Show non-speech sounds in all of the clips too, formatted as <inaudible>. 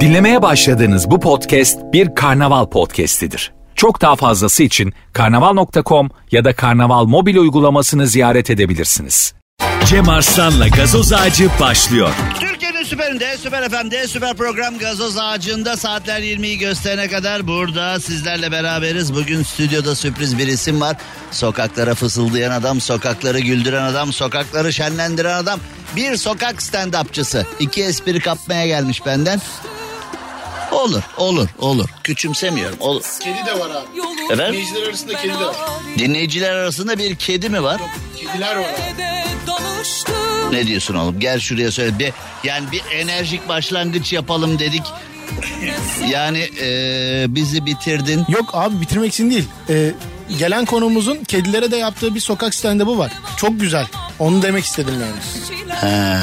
Dinlemeye başladığınız bu podcast bir karnaval podcastidir. Çok daha fazlası için karnaval.com ya da karnaval mobil uygulamasını ziyaret edebilirsiniz. Cem Arslan'la gazoz ağacı başlıyor. Türkiye'nin süperinde, süper FM'de, süper program Gazoz Ağacı'nda saatler 20'yi gösterene kadar burada sizlerle beraberiz. Bugün stüdyoda sürpriz bir isim var. Sokaklara fısıldayan adam, sokakları güldüren adam, sokakları şenlendiren adam. Bir sokak stand-upçısı. İki espri kapmaya gelmiş benden. Olur, olur, olur. Küçümsemiyorum. Olur. Kedi de var abi. Efendim? Dinleyiciler arasında kedi de var. Dinleyiciler arasında bir kedi mi var? Kediler var abi. Ne diyorsun oğlum? Gel şuraya söyle. Bir, yani bir enerjik başlangıç yapalım dedik. Yani eee, bizi bitirdin. Yok abi bitirmek için değil. Ee, gelen konuğumuzun kedilere de yaptığı bir sokak stand-up'ı var. Çok güzel. Onu demek istedim yani. He,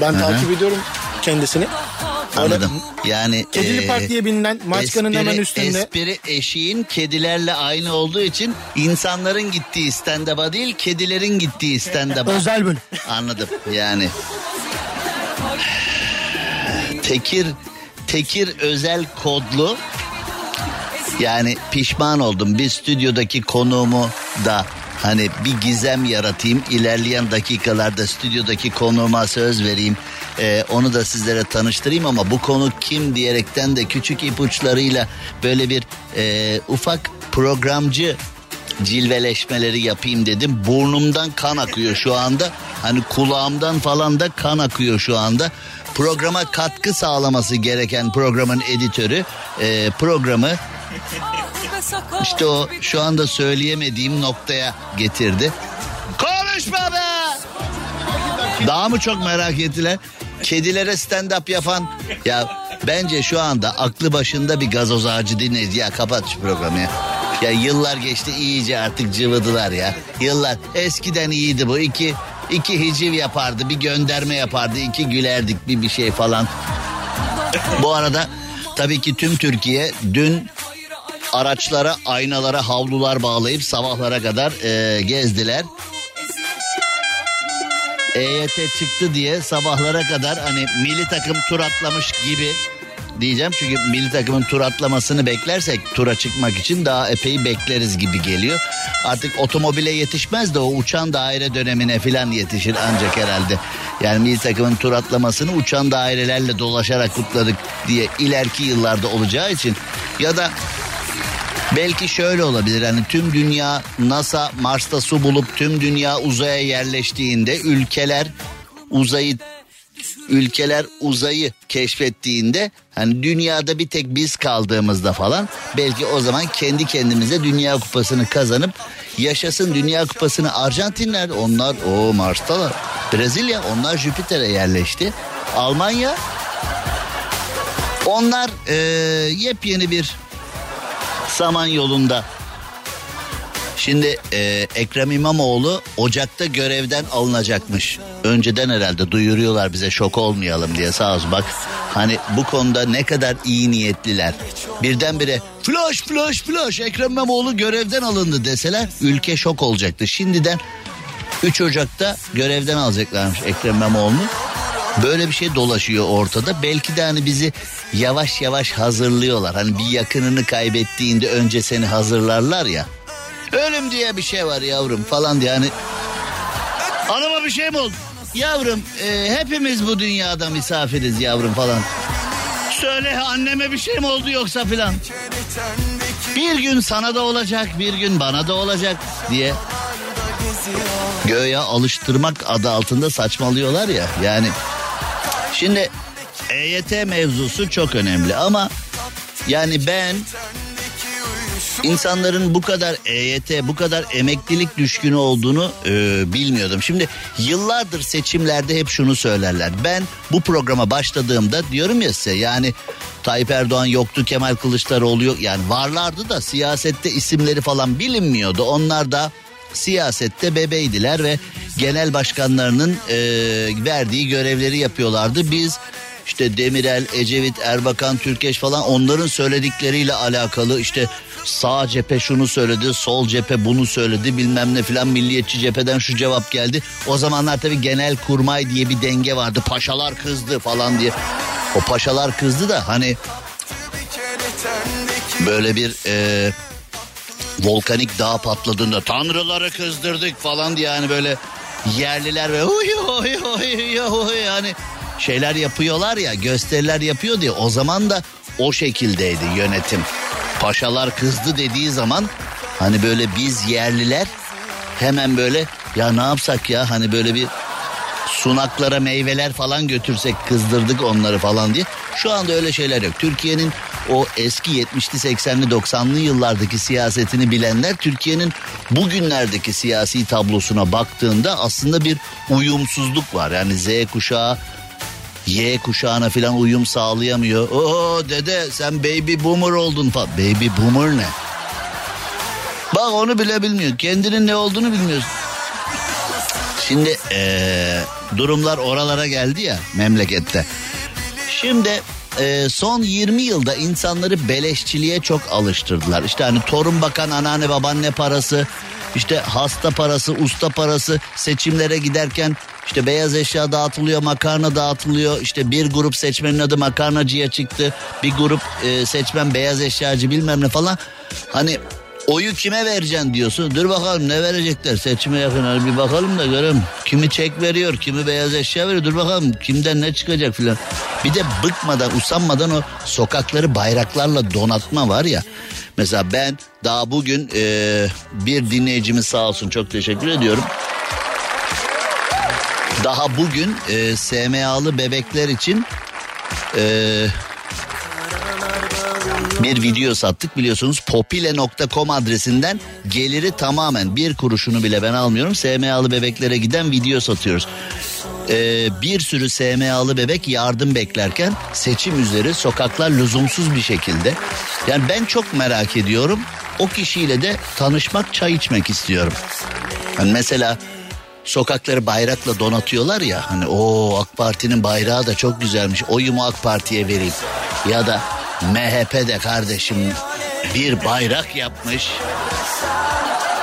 Ben takip ediyorum kendisini. Anladım. Yani Kedili eee, Park diye bilinen Maçka'nın hemen üstünde. Espri eşiğin kedilerle aynı olduğu için insanların gittiği stand-up'a değil kedilerin gittiği stand-up'a. Özel bölüm. Anladım yani. Tekir Tekir özel kodlu yani pişman oldum bir stüdyodaki konuğumu da hani bir gizem yaratayım ilerleyen dakikalarda stüdyodaki konuğuma söz vereyim Ee, onu da sizlere tanıştırayım ama bu konu kim diyerekten de küçük ipuçlarıyla böyle bir e, ufak programcı cilveleşmeleri yapayım dedim. Burnumdan kan akıyor şu anda. Hani kulağımdan falan da kan akıyor şu anda. Programa katkı sağlaması gereken programın editörü e, programı işte o şu anda söyleyemediğim noktaya getirdi. Konuşma be! Daha mı çok merak ettiler? Kedilere stand-up yapan ya bence şu anda aklı başında bir gazoz ağacı dinleyici. Ya kapat şu programı ya. Ya yıllar geçti iyice artık cıvıdılar ya. Yıllar eskiden iyiydi bu. iki iki hiciv yapardı bir gönderme yapardı iki gülerdik bir bir şey falan. Bu arada tabii ki tüm Türkiye dün araçlara aynalara havlular bağlayıp sabahlara kadar e, gezdiler. EYT çıktı diye sabahlara kadar hani milli takım tur atlamış gibi diyeceğim. Çünkü milli takımın tur atlamasını beklersek tura çıkmak için daha epey bekleriz gibi geliyor. Artık otomobile yetişmez de o uçan daire dönemine falan yetişir ancak herhalde. Yani milli takımın tur atlamasını uçan dairelerle dolaşarak kutladık diye ileriki yıllarda olacağı için ya da Belki şöyle olabilir hani tüm dünya NASA Mars'ta su bulup tüm dünya uzaya yerleştiğinde ülkeler uzayı ülkeler uzayı keşfettiğinde hani dünyada bir tek biz kaldığımızda falan belki o zaman kendi kendimize dünya kupasını kazanıp yaşasın. Dünya kupasını Arjantinler onlar o Mars'talar. Brezilya onlar Jüpiter'e yerleşti. Almanya onlar eee, yepyeni bir Saman yolunda. Şimdi e, Ekrem İmamoğlu Ocak'ta görevden alınacakmış. Önceden herhalde duyuruyorlar bize şok olmayalım diye sağ olsun bak. Hani bu konuda ne kadar iyi niyetliler. Birdenbire flash flash flash Ekrem İmamoğlu görevden alındı deseler ülke şok olacaktı. Şimdiden 3 Ocak'ta görevden alacaklarmış Ekrem İmamoğlu'nu. Böyle bir şey dolaşıyor ortada. Belki de hani bizi yavaş yavaş hazırlıyorlar. Hani bir yakınını kaybettiğinde önce seni hazırlarlar ya. Ölüm diye bir şey var yavrum falan diye hani. Anama bir şey mi oldu? Yavrum e, hepimiz bu dünyada misafiriz yavrum falan. Söyle anneme bir şey mi oldu yoksa filan. Bir gün sana da olacak bir gün bana da olacak diye. Göğe alıştırmak adı altında saçmalıyorlar ya yani. Şimdi EYT mevzusu çok önemli ama yani ben insanların bu kadar EYT, bu kadar emeklilik düşkünü olduğunu e, bilmiyordum. Şimdi yıllardır seçimlerde hep şunu söylerler. Ben bu programa başladığımda diyorum ya size yani Tayyip Erdoğan yoktu, Kemal Kılıçdaroğlu yok. Yani varlardı da siyasette isimleri falan bilinmiyordu. Onlar da siyasette bebeydiler ve genel başkanlarının e, verdiği görevleri yapıyorlardı. Biz işte Demirel, Ecevit, Erbakan, Türkeş falan onların söyledikleriyle alakalı işte sağ cephe şunu söyledi, sol cephe bunu söyledi bilmem ne filan milliyetçi cepheden şu cevap geldi. O zamanlar tabii genel kurmay diye bir denge vardı. Paşalar kızdı falan diye. O paşalar kızdı da hani böyle bir e, volkanik dağ patladığında tanrıları kızdırdık falan diye yani böyle yerliler ve huy huy huy huy yani şeyler yapıyorlar ya gösteriler yapıyor diye o zaman da o şekildeydi yönetim. Paşalar kızdı dediği zaman hani böyle biz yerliler hemen böyle ya ne yapsak ya hani böyle bir sunaklara meyveler falan götürsek kızdırdık onları falan diye. Şu anda öyle şeyler yok. Türkiye'nin o eski 70'li 80'li 90'lı yıllardaki siyasetini bilenler Türkiye'nin bugünlerdeki siyasi tablosuna baktığında aslında bir uyumsuzluk var. Yani Z kuşağı Y kuşağına falan uyum sağlayamıyor. Oo dede sen baby boomer oldun falan. Baby boomer ne? Bak onu bile bilmiyor. Kendinin ne olduğunu bilmiyorsun. Şimdi ee, durumlar oralara geldi ya memlekette. Şimdi e, son 20 yılda insanları beleşçiliğe çok alıştırdılar. İşte hani torun bakan anneanne babaanne parası, işte hasta parası, usta parası, seçimlere giderken işte beyaz eşya dağıtılıyor, makarna dağıtılıyor. İşte bir grup seçmenin adı makarnacıya çıktı. Bir grup e, seçmen beyaz eşyacı bilmem ne falan. Hani oyu kime vereceksin diyorsun. Dur bakalım ne verecekler seçime yakın bir bakalım da görelim. Kimi çek veriyor kimi beyaz eşya veriyor dur bakalım kimden ne çıkacak filan. Bir de bıkmadan usanmadan o sokakları bayraklarla donatma var ya. Mesela ben daha bugün e, bir dinleyicimiz sağ olsun çok teşekkür ediyorum. Daha bugün e, SMA'lı bebekler için e, bir video sattık biliyorsunuz popile.com adresinden geliri tamamen bir kuruşunu bile ben almıyorum SMA'lı bebeklere giden video satıyoruz. Ee, bir sürü SMA'lı bebek yardım beklerken seçim üzeri sokaklar lüzumsuz bir şekilde. Yani ben çok merak ediyorum o kişiyle de tanışmak çay içmek istiyorum. Yani mesela sokakları bayrakla donatıyorlar ya hani o AK Parti'nin bayrağı da çok güzelmiş oyumu AK Parti'ye vereyim ya da MHP de kardeşim bir bayrak yapmış.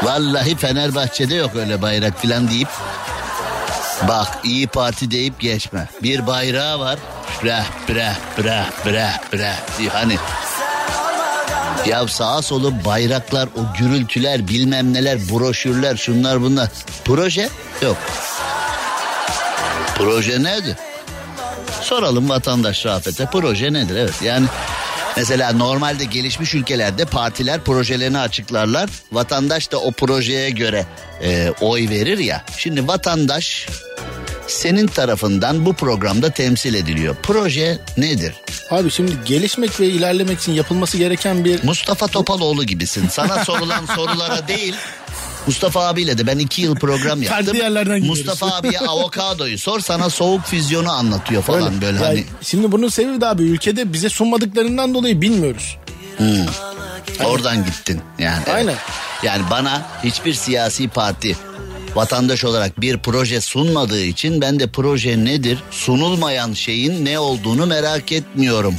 Vallahi Fenerbahçe'de yok öyle bayrak filan deyip bak iyi parti deyip geçme. Bir bayrağı var. Breh breh breh breh breh diyor hani ya sağa solu bayraklar, o gürültüler, bilmem neler, broşürler, şunlar bunlar. Proje yok. Proje nedir? Soralım vatandaş Rafet'e proje nedir? Evet yani Mesela normalde gelişmiş ülkelerde partiler projelerini açıklarlar. Vatandaş da o projeye göre e, oy verir ya. Şimdi vatandaş senin tarafından bu programda temsil ediliyor. Proje nedir? Abi şimdi gelişmek ve ilerlemek için yapılması gereken bir... Mustafa Topaloğlu gibisin. Sana sorulan <laughs> sorulara değil Mustafa abiyle de ben iki yıl program yaptım. Yerlerden Mustafa abiye avokadoyu sor sana soğuk füzyonu anlatıyor falan Öyle. böyle Yani hani. Şimdi bunun sebebi de abi ülkede bize sunmadıklarından dolayı bilmiyoruz. Oradan gittin yani. evet. Aynen. Yani bana hiçbir siyasi parti vatandaş olarak bir proje sunmadığı için ben de proje nedir sunulmayan şeyin ne olduğunu merak etmiyorum.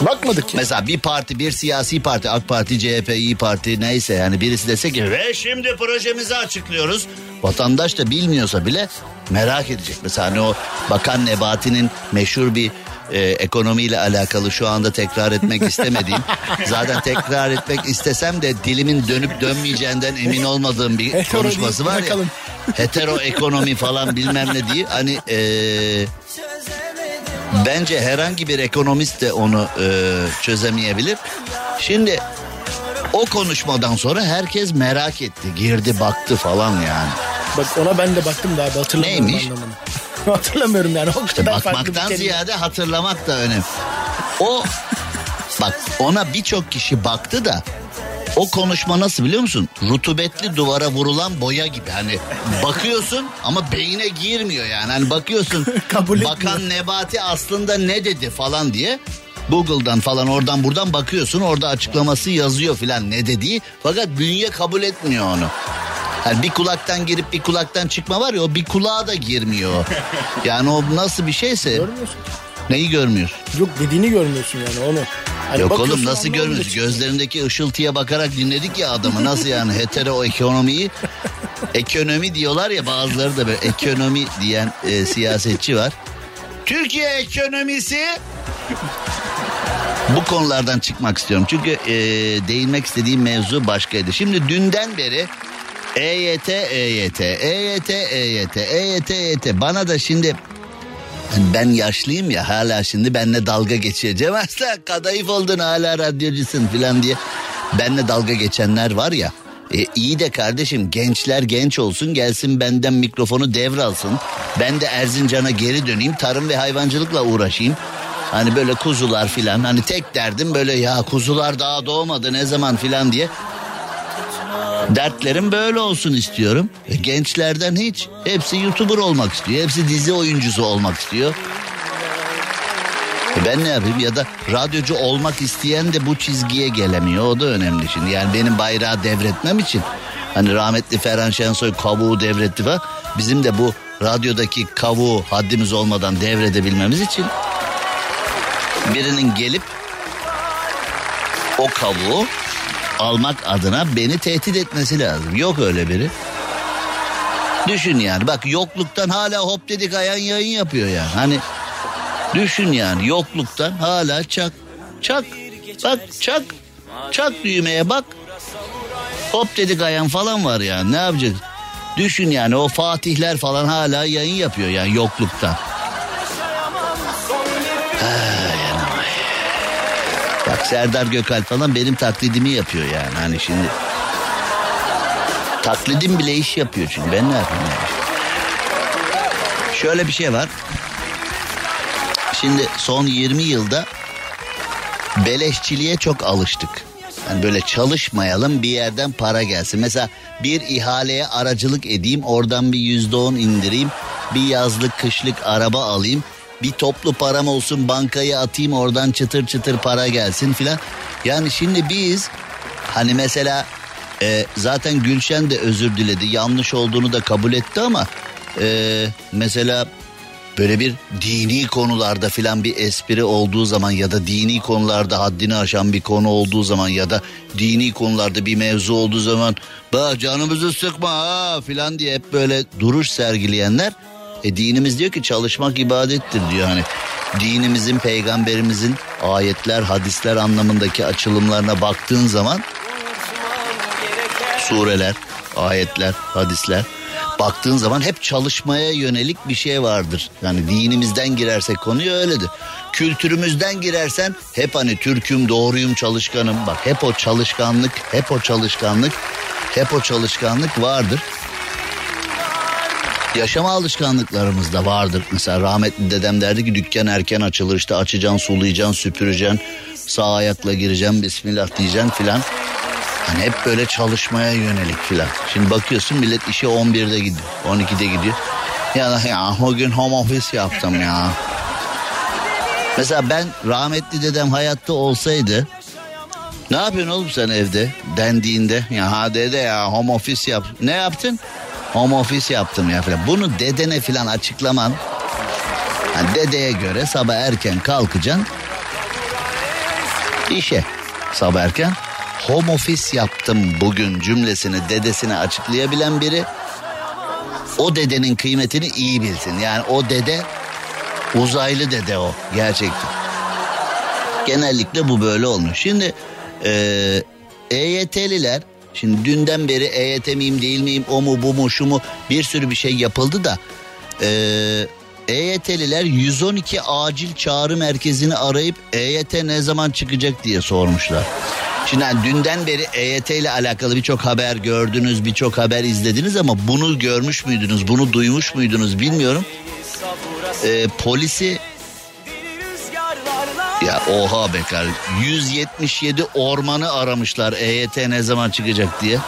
Bakmadık ki. Mesela bir parti bir siyasi parti AK Parti CHP İyi Parti neyse yani birisi dese ki ve şimdi projemizi açıklıyoruz. Vatandaş da bilmiyorsa bile merak edecek. Mesela hani o Bakan Nebati'nin meşhur bir e, ekonomiyle alakalı şu anda tekrar etmek <laughs> istemediğim zaten tekrar etmek istesem de dilimin dönüp dönmeyeceğinden emin olmadığım bir Hetero konuşması var ya hetero ekonomi falan bilmem ne diye hani e, bence herhangi bir ekonomist de onu e, çözemeyebilir. Şimdi o konuşmadan sonra herkes merak etti girdi baktı falan yani. Bak ona ben de baktım da abi hatırlamıyorum Neymiş? anlamını. <laughs> Hatırlamıyorum yani o kadar bir Bakmaktan ziyade hatırlamak da önemli. O bak ona birçok kişi baktı da o konuşma nasıl biliyor musun? Rutubetli duvara vurulan boya gibi hani bakıyorsun ama beyine girmiyor yani. Hani bakıyorsun <laughs> Kabul etmiyor. bakan Nebati aslında ne dedi falan diye. Google'dan falan oradan buradan bakıyorsun orada açıklaması yazıyor filan ne dediği fakat bünye kabul etmiyor onu. Hani bir kulaktan girip bir kulaktan çıkma var ya o bir kulağa da girmiyor. Yani o nasıl bir şeyse. Görmüyorsun. Neyi görmüyorsun? Yok dediğini görmüyorsun yani onu. Hani Yok oğlum nasıl çıkıyor. Gözlerindeki ışıltıya bakarak dinledik ya adamı. Nasıl yani <laughs> hetero ekonomiyi? Ekonomi diyorlar ya bazıları da böyle ekonomi diyen e, siyasetçi var. Türkiye ekonomisi bu konulardan çıkmak istiyorum. Çünkü e, değinmek istediğim mevzu başkaydı. Şimdi dünden beri EYT, EYT, EYT, EYT, EYT, EYT. Bana da şimdi Hani ben yaşlıyım ya hala şimdi benle dalga geçiyor. Cem Arslan kadayıf oldun hala radyocusun falan diye. Benle dalga geçenler var ya. E, iyi de kardeşim gençler genç olsun gelsin benden mikrofonu devralsın. Ben de Erzincan'a geri döneyim tarım ve hayvancılıkla uğraşayım. Hani böyle kuzular filan hani tek derdim böyle ya kuzular daha doğmadı ne zaman filan diye. Dertlerim böyle olsun istiyorum. E, gençlerden hiç. Hepsi YouTuber olmak istiyor. Hepsi dizi oyuncusu olmak istiyor. E ben ne yapayım ya da radyocu olmak isteyen de bu çizgiye gelemiyor. O da önemli şimdi. Yani benim bayrağı devretmem için. Hani rahmetli Ferhan Şensoy kavuğu devretti falan. Bizim de bu radyodaki kavuğu haddimiz olmadan devredebilmemiz için birinin gelip o kavuğu almak adına beni tehdit etmesi lazım. Yok öyle biri. Düşün yani bak yokluktan hala hop dedik ayan yayın yapıyor yani. Hani düşün yani yokluktan hala çak çak bak çak çak düğmeye bak. Hop dedik ayan falan var yani ne yapacak? Düşün yani o Fatihler falan hala yayın yapıyor yani yokluktan. Serdar Gökalp falan benim taklidimi yapıyor yani hani şimdi. Taklidim bile iş yapıyor çünkü ben ne yapayım yani. Şöyle bir şey var. Şimdi son 20 yılda beleşçiliğe çok alıştık. Yani böyle çalışmayalım bir yerden para gelsin. Mesela bir ihaleye aracılık edeyim oradan bir yüzde on indireyim. Bir yazlık kışlık araba alayım. Bir toplu param olsun bankaya atayım oradan çıtır çıtır para gelsin filan. Yani şimdi biz hani mesela e, zaten Gülşen de özür diledi. Yanlış olduğunu da kabul etti ama e, mesela böyle bir dini konularda filan bir espri olduğu zaman ya da dini konularda haddini aşan bir konu olduğu zaman ya da dini konularda bir mevzu olduğu zaman bak canımızı sıkma ha filan diye hep böyle duruş sergileyenler e dinimiz diyor ki çalışmak ibadettir diyor hani dinimizin peygamberimizin ayetler hadisler anlamındaki açılımlarına baktığın zaman sureler, ayetler, hadisler baktığın zaman hep çalışmaya yönelik bir şey vardır. Yani dinimizden girersek konuya öyledir. Kültürümüzden girersen hep hani Türk'üm, doğruyum, çalışkanım. Bak hep o çalışkanlık, hep o çalışkanlık, hep o çalışkanlık vardır. Yaşama alışkanlıklarımız da vardır. Mesela rahmetli dedem derdi ki dükkan erken açılır işte açacaksın, sulayacaksın, süpüreceksin. Sağ ayakla gireceksin, bismillah diyeceksin filan. Hani hep böyle çalışmaya yönelik filan. Şimdi bakıyorsun millet işe 11'de gidiyor, 12'de gidiyor. Ya ya bugün home office yaptım ya. Mesela ben rahmetli dedem hayatta olsaydı ne yapıyorsun oğlum sen evde dendiğinde ya ha dede ya home office yap. Ne yaptın? Home office yaptım ya filan. Bunu dedene filan açıklaman. Yani dedeye göre sabah erken kalkacaksın. İşe sabah erken home office yaptım bugün cümlesini dedesine açıklayabilen biri o dedenin kıymetini iyi bilsin. Yani o dede uzaylı dede o gerçekten. Genellikle bu böyle olmuş. Şimdi eee EYT'liler şimdi dünden beri EYT miyim değil miyim o mu bu mu şu mu bir sürü bir şey yapıldı da eee EYT'liler 112 acil çağrı merkezini arayıp EYT ne zaman çıkacak diye sormuşlar. Şimdi hani dünden beri EYT ile alakalı birçok haber gördünüz, birçok haber izlediniz ama bunu görmüş müydünüz, bunu duymuş muydunuz bilmiyorum. Ee, polisi ya oha be kar 177 ormanı aramışlar EYT ne zaman çıkacak diye.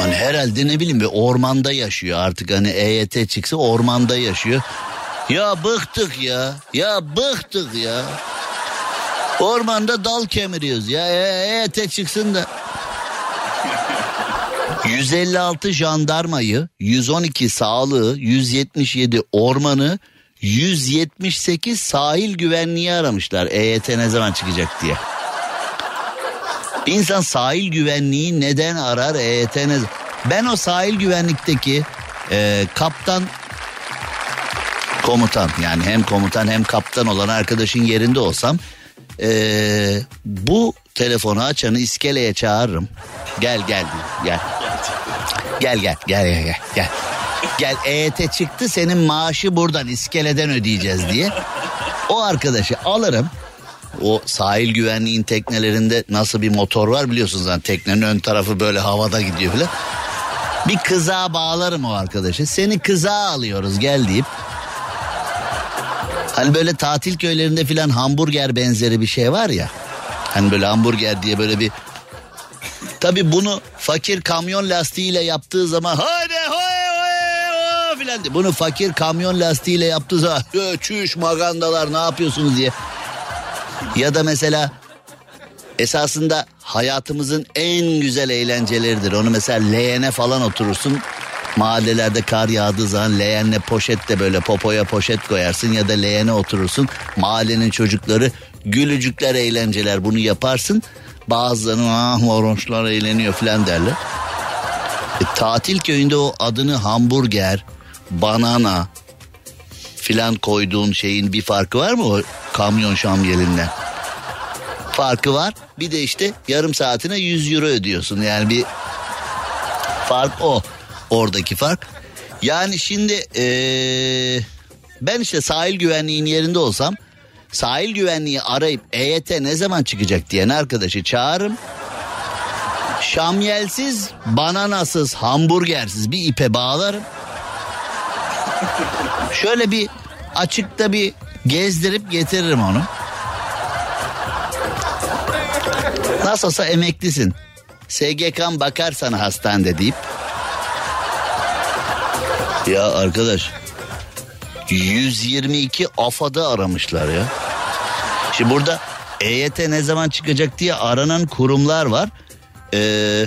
Hani herhalde ne bileyim bir ormanda yaşıyor artık hani EYT çıksa ormanda yaşıyor. Ya bıktık ya. Ya bıktık ya. Ormanda dal kemiriyoruz ya. EYT çıksın da. 156 jandarmayı, 112 sağlığı, 177 ormanı, 178 sahil güvenliği aramışlar. EYT ne zaman çıkacak diye. İnsan sahil güvenliği neden arar EYT ne Ben o sahil güvenlikteki e, kaptan komutan yani hem komutan hem kaptan olan arkadaşın yerinde olsam e, bu telefonu açanı iskeleye çağırırım. Gel gel gel. Gel gel gel gel gel. Gel, gel EYT çıktı senin maaşı buradan iskeleden ödeyeceğiz diye. O arkadaşı alırım. O sahil güvenliğin teknelerinde nasıl bir motor var biliyorsunuz zaten teknenin ön tarafı böyle havada gidiyor falan. Bir kıza bağlarım o arkadaşı. Seni kıza alıyoruz gel deyip. Hani böyle tatil köylerinde filan hamburger benzeri bir şey var ya. Hani böyle hamburger diye böyle bir Tabi bunu fakir kamyon lastiğiyle yaptığı zaman hadi hoy diye. Bunu fakir kamyon lastiğiyle yaptığı zaman çüş magandalar ne yapıyorsunuz diye. Ya da mesela esasında hayatımızın en güzel eğlenceleridir. Onu mesela leğene falan oturursun. Mahallelerde kar yağdığı zaman leğenle poşetle böyle popoya poşet koyarsın ya da leğene oturursun. Mahallenin çocukları gülücükler eğlenceler bunu yaparsın. Bazılarının ah moronçlar eğleniyor filan derler. E, tatil köyünde o adını hamburger, banana filan koyduğun şeyin bir farkı var mı o kamyon şamyelinden? Farkı var. Bir de işte yarım saatine 100 euro ödüyorsun. Yani bir fark o. Oradaki fark. Yani şimdi ee, ben işte sahil güvenliğin yerinde olsam sahil güvenliği arayıp EYT ne zaman çıkacak diyen arkadaşı çağırırım. Şamyelsiz, bananasız, hamburgersiz bir ipe bağlarım. Şöyle bir açıkta bir gezdirip getiririm onu. Nasıl olsa emeklisin. SGK'm bakar sana hastanede deyip. Ya arkadaş 122 AFAD'ı aramışlar ya. Şimdi burada EYT ne zaman çıkacak diye aranan kurumlar var. Ee,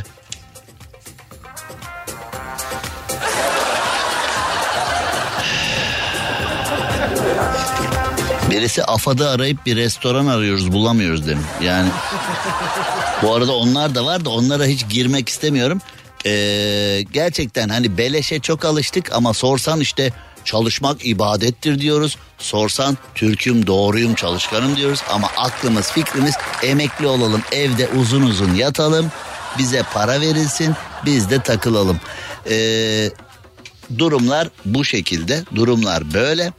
Birisi AFAD'ı arayıp bir restoran arıyoruz bulamıyoruz demiş. Yani bu arada onlar da var da onlara hiç girmek istemiyorum. Ee, gerçekten hani beleşe çok alıştık ama sorsan işte çalışmak ibadettir diyoruz. Sorsan Türk'üm doğruyum çalışkanım diyoruz ama aklımız fikrimiz emekli olalım evde uzun uzun yatalım bize para verilsin biz de takılalım. Ee, durumlar bu şekilde durumlar böyle.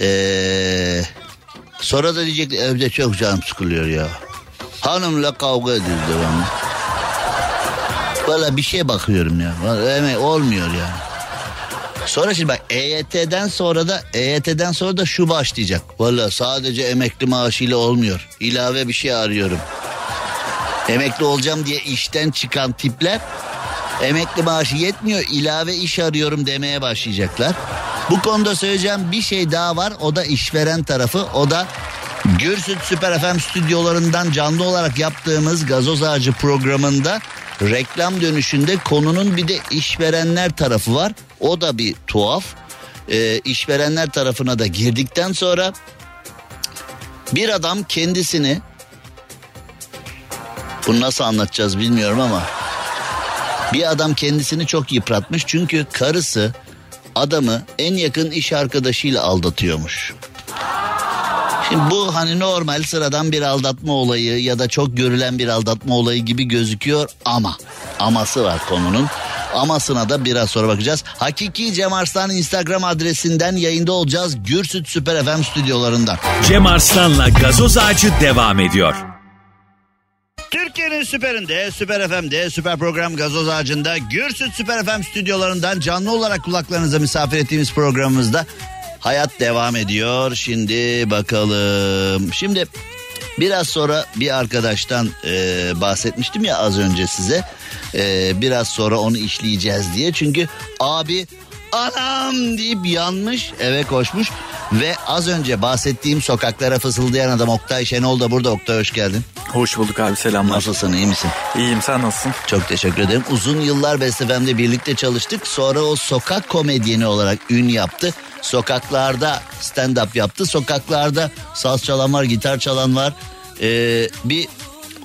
Ee, sonra da diyecek evde çok canım sıkılıyor ya. Hanımla kavga ediyoruz devamlı. Valla bir şeye bakıyorum ya. Vallahi olmuyor yani. Sonra şimdi bak EYT'den sonra da EYT'den sonra da şu başlayacak. Valla sadece emekli maaşıyla olmuyor. İlave bir şey arıyorum. Emekli olacağım diye işten çıkan tipler emekli maaşı yetmiyor ilave iş arıyorum demeye başlayacaklar. Bu konuda söyleyeceğim bir şey daha var o da işveren tarafı o da Gürsüt Süper FM stüdyolarından canlı olarak yaptığımız gazoz ağacı programında reklam dönüşünde konunun bir de işverenler tarafı var. O da bir tuhaf. Ee, işverenler tarafına da girdikten sonra bir adam kendisini bunu nasıl anlatacağız bilmiyorum ama bir adam kendisini çok yıpratmış çünkü karısı adamı en yakın iş arkadaşıyla aldatıyormuş. Şimdi bu hani normal sıradan bir aldatma olayı ya da çok görülen bir aldatma olayı gibi gözüküyor ama aması var konunun. Amasına da biraz sonra bakacağız. Hakiki Cem Arslan Instagram adresinden yayında olacağız. Gürsüt Süper FM stüdyolarından. Cem Arslan'la gazoz ağacı devam ediyor. Türkiye'nin süperinde, süper FM'de, süper program gazoz ağacında, Gürsüt Süper FM stüdyolarından canlı olarak kulaklarınıza misafir ettiğimiz programımızda hayat devam ediyor. Şimdi bakalım. Şimdi biraz sonra bir arkadaştan e, bahsetmiştim ya az önce size. E, biraz sonra onu işleyeceğiz diye. Çünkü abi anam deyip yanmış eve koşmuş. Ve az önce bahsettiğim sokaklara fısıldayan adam Oktay Şenol da burada. Oktay hoş geldin. Hoş bulduk abi selamlar. Nasılsın iyi misin? İyiyim sen nasılsın? Çok teşekkür ederim. Uzun yıllar Best FM'de birlikte çalıştık. Sonra o sokak komedyeni olarak ün yaptı. Sokaklarda stand-up yaptı. Sokaklarda saz çalan var, gitar çalan var. Ee, bir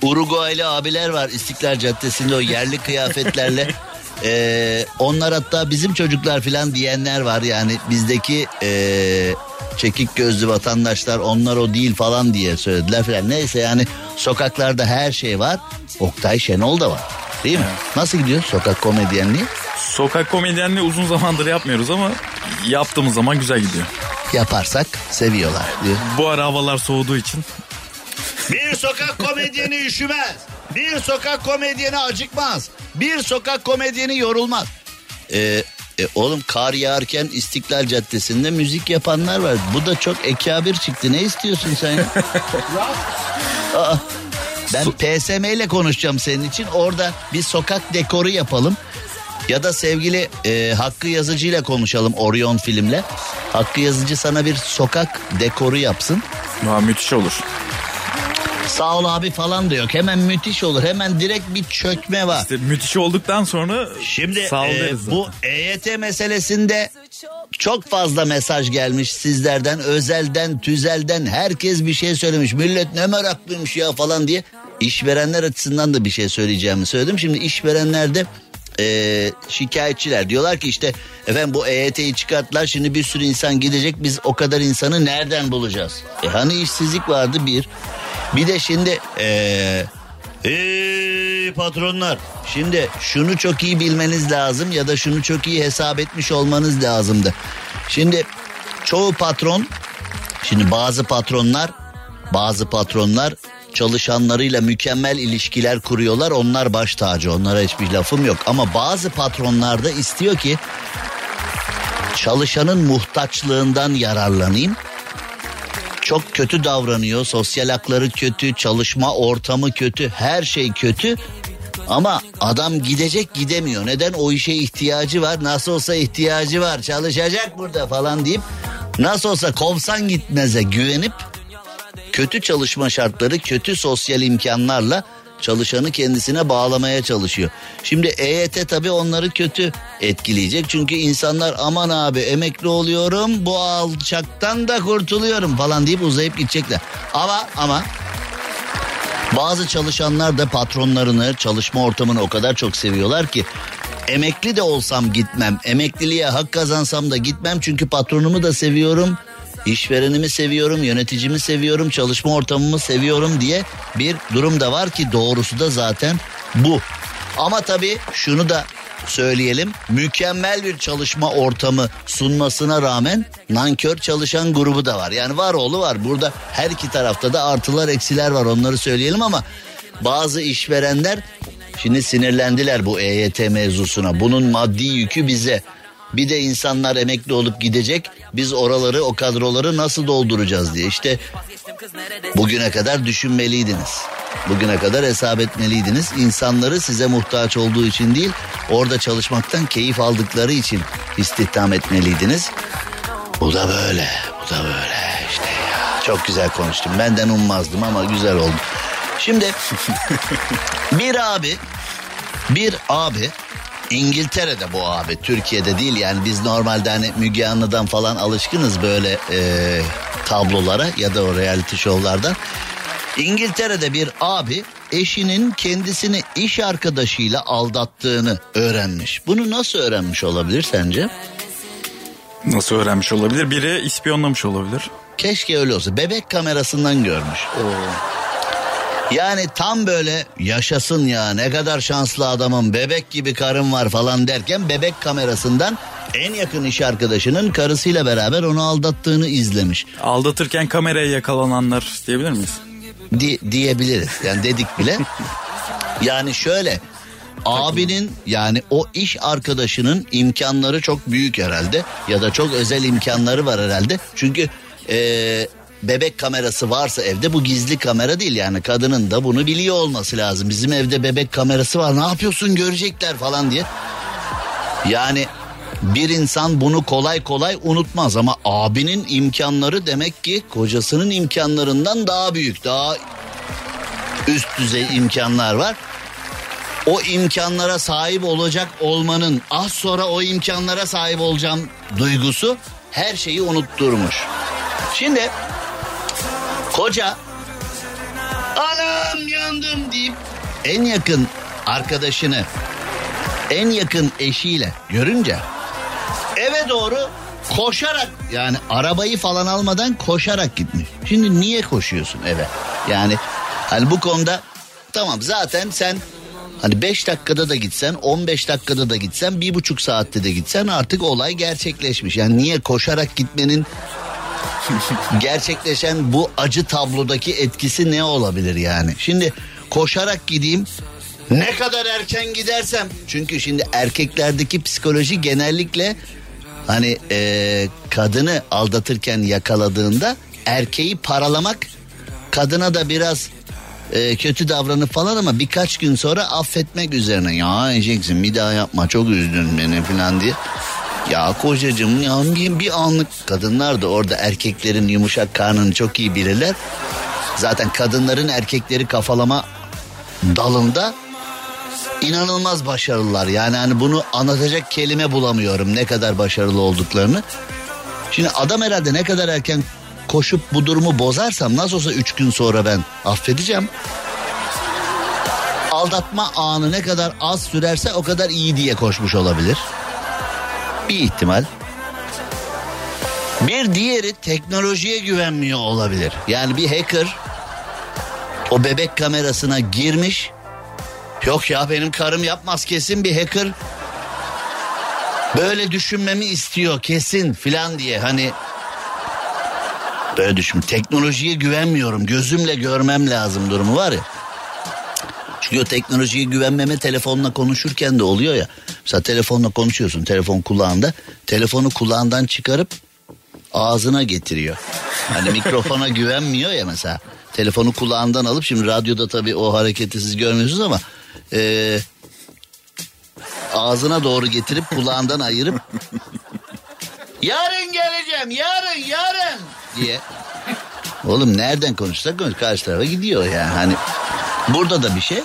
Uruguaylı abiler var İstiklal Caddesi'nde o yerli kıyafetlerle. <laughs> Ee, onlar hatta bizim çocuklar falan diyenler var yani bizdeki ee, çekik gözlü vatandaşlar onlar o değil falan diye söylediler falan. Neyse yani sokaklarda her şey var. Oktay Şenol da var. Değil mi? Nasıl gidiyor sokak komedyenliği? Sokak komedyenliği uzun zamandır yapmıyoruz ama yaptığımız zaman güzel gidiyor. Yaparsak seviyorlar diyor. Bu ara havalar soğuduğu için Bir sokak komedyeni üşümez. Bir sokak komedyeni acıkmaz. Bir sokak komedyeni yorulmaz. Ee, e, oğlum kar yağarken İstiklal Caddesi'nde müzik yapanlar var. Bu da çok ekabir çıktı. Ne istiyorsun sen ya? <laughs> Aa, ben PSM ile konuşacağım senin için. Orada bir sokak dekoru yapalım. Ya da sevgili e, Hakkı Yazıcı ile konuşalım Orion filmle. Hakkı Yazıcı sana bir sokak dekoru yapsın. Aa, müthiş olur. Sağ ol abi falan da yok. Hemen müthiş olur. Hemen direkt bir çökme var. İşte müthiş olduktan sonra Şimdi e, bu EYT meselesinde çok fazla mesaj gelmiş sizlerden, özelden, tüzelden herkes bir şey söylemiş. Millet ne meraklıymış ya falan diye. İşverenler açısından da bir şey söyleyeceğimi söyledim. Şimdi işverenler de e, şikayetçiler diyorlar ki işte efendim bu EYT'yi çıkarttılar şimdi bir sürü insan gidecek biz o kadar insanı nereden bulacağız? E hani işsizlik vardı bir. Bir de şimdi e, Hey patronlar şimdi şunu çok iyi bilmeniz lazım ya da şunu çok iyi hesap etmiş olmanız lazımdı. Şimdi çoğu patron şimdi bazı patronlar bazı patronlar çalışanlarıyla mükemmel ilişkiler kuruyorlar. Onlar baş tacı. Onlara hiçbir lafım yok. Ama bazı patronlar da istiyor ki çalışanın muhtaçlığından yararlanayım. Çok kötü davranıyor. Sosyal hakları kötü, çalışma ortamı kötü, her şey kötü. Ama adam gidecek gidemiyor. Neden? O işe ihtiyacı var. Nasıl olsa ihtiyacı var. Çalışacak burada falan deyip nasıl olsa kovsan gitmeze güvenip kötü çalışma şartları, kötü sosyal imkanlarla çalışanı kendisine bağlamaya çalışıyor. Şimdi EYT tabii onları kötü etkileyecek. Çünkü insanlar aman abi emekli oluyorum bu alçaktan da kurtuluyorum falan deyip uzayıp gidecekler. Ama ama bazı çalışanlar da patronlarını, çalışma ortamını o kadar çok seviyorlar ki emekli de olsam gitmem. Emekliliğe hak kazansam da gitmem çünkü patronumu da seviyorum. İşverenimi seviyorum, yöneticimi seviyorum, çalışma ortamımı seviyorum diye bir durum da var ki doğrusu da zaten bu. Ama tabii şunu da söyleyelim. Mükemmel bir çalışma ortamı sunmasına rağmen nankör çalışan grubu da var. Yani var oğlu var. Burada her iki tarafta da artılar eksiler var onları söyleyelim ama bazı işverenler şimdi sinirlendiler bu EYT mevzusuna. Bunun maddi yükü bize. Bir de insanlar emekli olup gidecek. Biz oraları o kadroları nasıl dolduracağız diye. İşte bugüne kadar düşünmeliydiniz. Bugüne kadar hesap etmeliydiniz. İnsanları size muhtaç olduğu için değil, orada çalışmaktan keyif aldıkları için istihdam etmeliydiniz. Bu da böyle, bu da böyle işte ya. Çok güzel konuştum. Benden ummazdım ama güzel oldu. Şimdi <laughs> bir abi, bir abi İngiltere'de bu abi Türkiye'de değil yani biz normalde hani Müge Anlı'dan falan alışkınız böyle e, tablolara ya da o reality şovlardan. İngiltere'de bir abi eşinin kendisini iş arkadaşıyla aldattığını öğrenmiş. Bunu nasıl öğrenmiş olabilir sence? Nasıl öğrenmiş olabilir? Biri ispiyonlamış olabilir. Keşke öyle olsa. Bebek kamerasından görmüş. Yani tam böyle yaşasın ya ne kadar şanslı adamım bebek gibi karım var falan derken bebek kamerasından en yakın iş arkadaşının karısıyla beraber onu aldattığını izlemiş. Aldatırken kameraya yakalananlar diyebilir miyiz? Di- diyebiliriz yani dedik bile. Yani şöyle abinin yani o iş arkadaşının imkanları çok büyük herhalde ya da çok özel imkanları var herhalde. Çünkü eee, bebek kamerası varsa evde bu gizli kamera değil yani kadının da bunu biliyor olması lazım. Bizim evde bebek kamerası var ne yapıyorsun görecekler falan diye. Yani Bir insan bunu kolay kolay unutmaz ama abinin imkanları demek ki kocasının imkanlarından daha büyük, daha üst düzey imkanlar var. O imkanlara sahip olacak olmanın az sonra o imkanlara sahip olacağım duygusu her şeyi unutturmuş. Şimdi koca anam yandım deyip en yakın arkadaşını en yakın eşiyle görünce eve doğru koşarak yani arabayı falan almadan koşarak gitmiş. Şimdi niye koşuyorsun eve? Yani hani bu konuda tamam zaten sen hani 5 dakikada da gitsen 15 dakikada da gitsen bir buçuk saatte de gitsen artık olay gerçekleşmiş. Yani niye koşarak gitmenin gerçekleşen bu acı tablodaki etkisi ne olabilir yani? Şimdi koşarak gideyim ne kadar erken gidersem çünkü şimdi erkeklerdeki psikoloji genellikle hani e, kadını aldatırken yakaladığında erkeği paralamak kadına da biraz e, kötü davranıp falan ama birkaç gün sonra affetmek üzerine ya Ejeksin bir daha yapma çok üzdün beni falan diye. Ya kocacığım ya bir, anlık kadınlar da orada erkeklerin yumuşak karnını çok iyi bilirler. Zaten kadınların erkekleri kafalama dalında inanılmaz başarılılar. Yani hani bunu anlatacak kelime bulamıyorum ne kadar başarılı olduklarını. Şimdi adam herhalde ne kadar erken koşup bu durumu bozarsam nasıl olsa üç gün sonra ben affedeceğim. Aldatma anı ne kadar az sürerse o kadar iyi diye koşmuş olabilir. Bir ihtimal. Bir diğeri teknolojiye güvenmiyor olabilir. Yani bir hacker o bebek kamerasına girmiş. Yok ya benim karım yapmaz kesin bir hacker. Böyle düşünmemi istiyor kesin filan diye hani böyle düşün. Teknolojiye güvenmiyorum. Gözümle görmem lazım durumu var ya. Çünkü teknolojiye güvenmeme telefonla konuşurken de oluyor ya. Mesela telefonla konuşuyorsun telefon kulağında. Telefonu kulağından çıkarıp ağzına getiriyor. Hani mikrofona <laughs> güvenmiyor ya mesela. Telefonu kulağından alıp şimdi radyoda tabii o hareketi siz görmüyorsunuz ama e, ağzına doğru getirip kulağından ayırıp yarın geleceğim yarın yarın diye. Oğlum nereden konuşsak konuş karşı tarafa gidiyor yani hani burada da bir şey.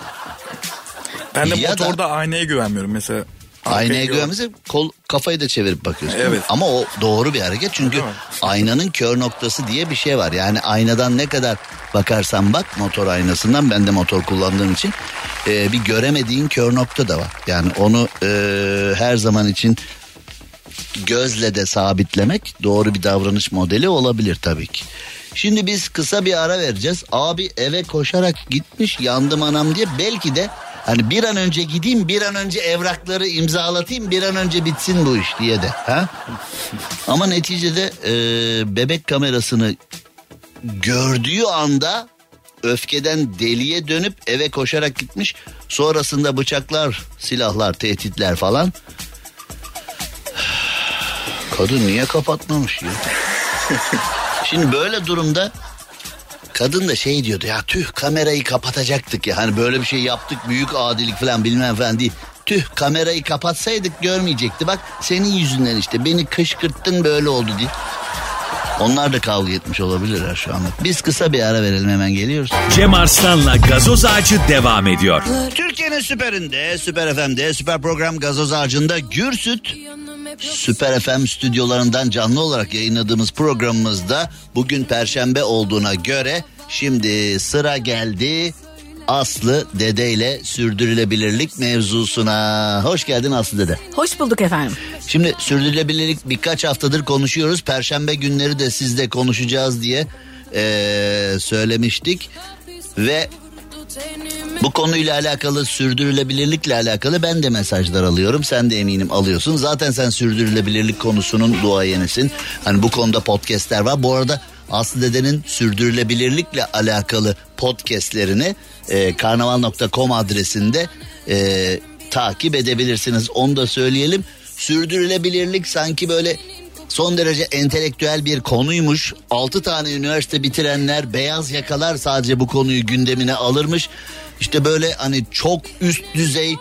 Ben de Ya da- motorda aynaya güvenmiyorum mesela. Aynaya güven- güvenmezse kol kafayı da çevirip bakıyorsun. Evet. Ama o doğru bir hareket çünkü aynanın kör noktası diye bir şey var. Yani aynadan ne kadar bakarsan bak motor aynasından ben de motor kullandığım için e, bir göremediğin kör nokta da var. Yani onu e, her zaman için gözle de sabitlemek doğru bir davranış modeli olabilir tabii ki. Şimdi biz kısa bir ara vereceğiz. Abi eve koşarak gitmiş yandım anam diye belki de hani bir an önce gideyim bir an önce evrakları imzalatayım bir an önce bitsin bu iş diye de. Ha? <laughs> Ama neticede e, bebek kamerasını gördüğü anda öfkeden deliye dönüp eve koşarak gitmiş. Sonrasında bıçaklar, silahlar, tehditler falan. <sighs> Kadın niye kapatmamış ya? <laughs> Şimdi böyle durumda kadın da şey diyordu ya tüh kamerayı kapatacaktık ya. Hani böyle bir şey yaptık büyük adilik falan bilmem falan değil. Tüh kamerayı kapatsaydık görmeyecekti. Bak senin yüzünden işte beni kışkırttın böyle oldu diye. Onlar da kavga etmiş olabilirler şu anda. Biz kısa bir ara verelim hemen geliyoruz. Cem Arslan'la gazoz ağacı devam ediyor. Türkiye'nin süperinde, süper FM'de, süper program gazoz ağacında Gürsüt Süper FM stüdyolarından canlı olarak yayınladığımız programımızda bugün perşembe olduğuna göre şimdi sıra geldi Aslı Dede ile sürdürülebilirlik mevzusuna. Hoş geldin Aslı Dede. Hoş bulduk efendim. Şimdi sürdürülebilirlik birkaç haftadır konuşuyoruz. Perşembe günleri de sizle konuşacağız diye eee, söylemiştik. Ve bu konuyla alakalı sürdürülebilirlikle alakalı ben de mesajlar alıyorum. Sen de eminim alıyorsun. Zaten sen sürdürülebilirlik konusunun duayenisin. Hani bu konuda podcastler var. Bu arada Aslı Dede'nin sürdürülebilirlikle alakalı podcastlerini e, karnaval.com adresinde e, takip edebilirsiniz. Onu da söyleyelim. Sürdürülebilirlik sanki böyle son derece entelektüel bir konuymuş. 6 tane üniversite bitirenler beyaz yakalar sadece bu konuyu gündemine alırmış. İşte böyle hani çok üst düzey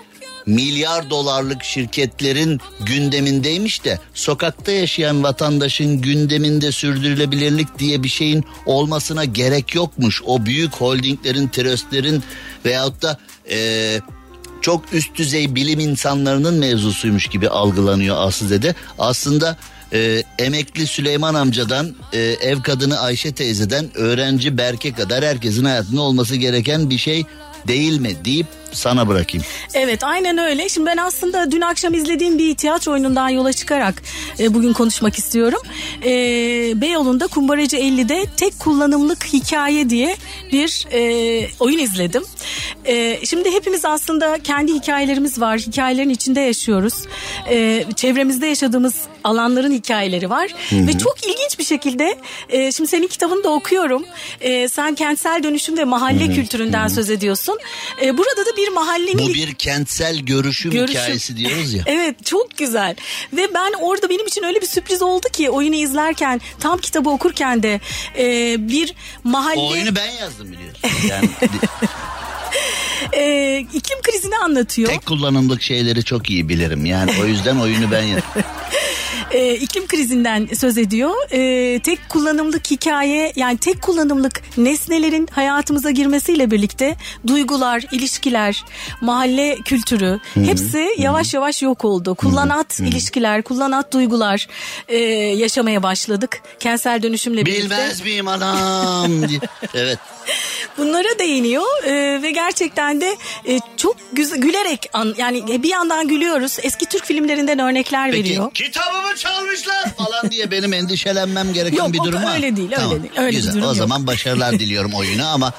milyar dolarlık şirketlerin gündemindeymiş de sokakta yaşayan vatandaşın gündeminde sürdürülebilirlik diye bir şeyin olmasına gerek yokmuş. O büyük holdinglerin, tröstlerin veyahut da eee çok üst düzey bilim insanlarının mevzusuymuş gibi algılanıyor Aslıde'de. Aslında e, emekli Süleyman amcadan e, ev kadını Ayşe teyzeden öğrenci Berke kadar herkesin hayatında olması gereken bir şey değil mi deyip sana bırakayım. Evet aynen öyle. Şimdi ben aslında dün akşam izlediğim bir tiyatro oyunundan yola çıkarak e, bugün konuşmak istiyorum. E, Beyoğlu'nda Kumbaracı 50'de tek kullanımlık hikaye diye bir e, oyun izledim. E, şimdi hepimiz aslında kendi hikayelerimiz var. Hikayelerin içinde yaşıyoruz. E, çevremizde yaşadığımız alanların hikayeleri var. Ve çok ilginç bir şekilde e, şimdi senin kitabını da okuyorum. E, sen kentsel dönüşüm ve mahalle kültüründen söz ediyorsun. E, burada da bir mahallenin... Bu bir kentsel görüşüm, Görüşüm. hikayesi diyoruz ya. <laughs> Evet çok güzel ve ben orada benim için öyle bir sürpriz oldu ki oyunu izlerken tam kitabı okurken de e, bir mahalle O oyunu ben yazdım biliyorsun. <laughs> Yani e, iklim krizini anlatıyor. tek kullanımlık şeyleri çok iyi bilirim. Yani o yüzden oyunu ben yazdım. <laughs> E, iklim krizinden söz ediyor. E, tek kullanımlık hikaye yani tek kullanımlık nesnelerin hayatımıza girmesiyle birlikte duygular, ilişkiler, mahalle kültürü hepsi yavaş yavaş yok oldu. Kullanat ilişkiler, kullanat duygular e, yaşamaya başladık. Kentsel dönüşümle birlikte. Bilmez miyim anam diye. <laughs> Evet. <laughs> Bunlara değiniyor e, ve gerçekten de e, çok güzel gülerek an, yani bir yandan gülüyoruz. Eski Türk filmlerinden örnekler Peki veriyor. kitabımı çalmışlar falan diye benim endişelenmem gereken Yok, bir durum var. öyle değil, öyle değil, öyle bir Güzel. durum o yok. zaman başarılar <laughs> diliyorum oyuna ama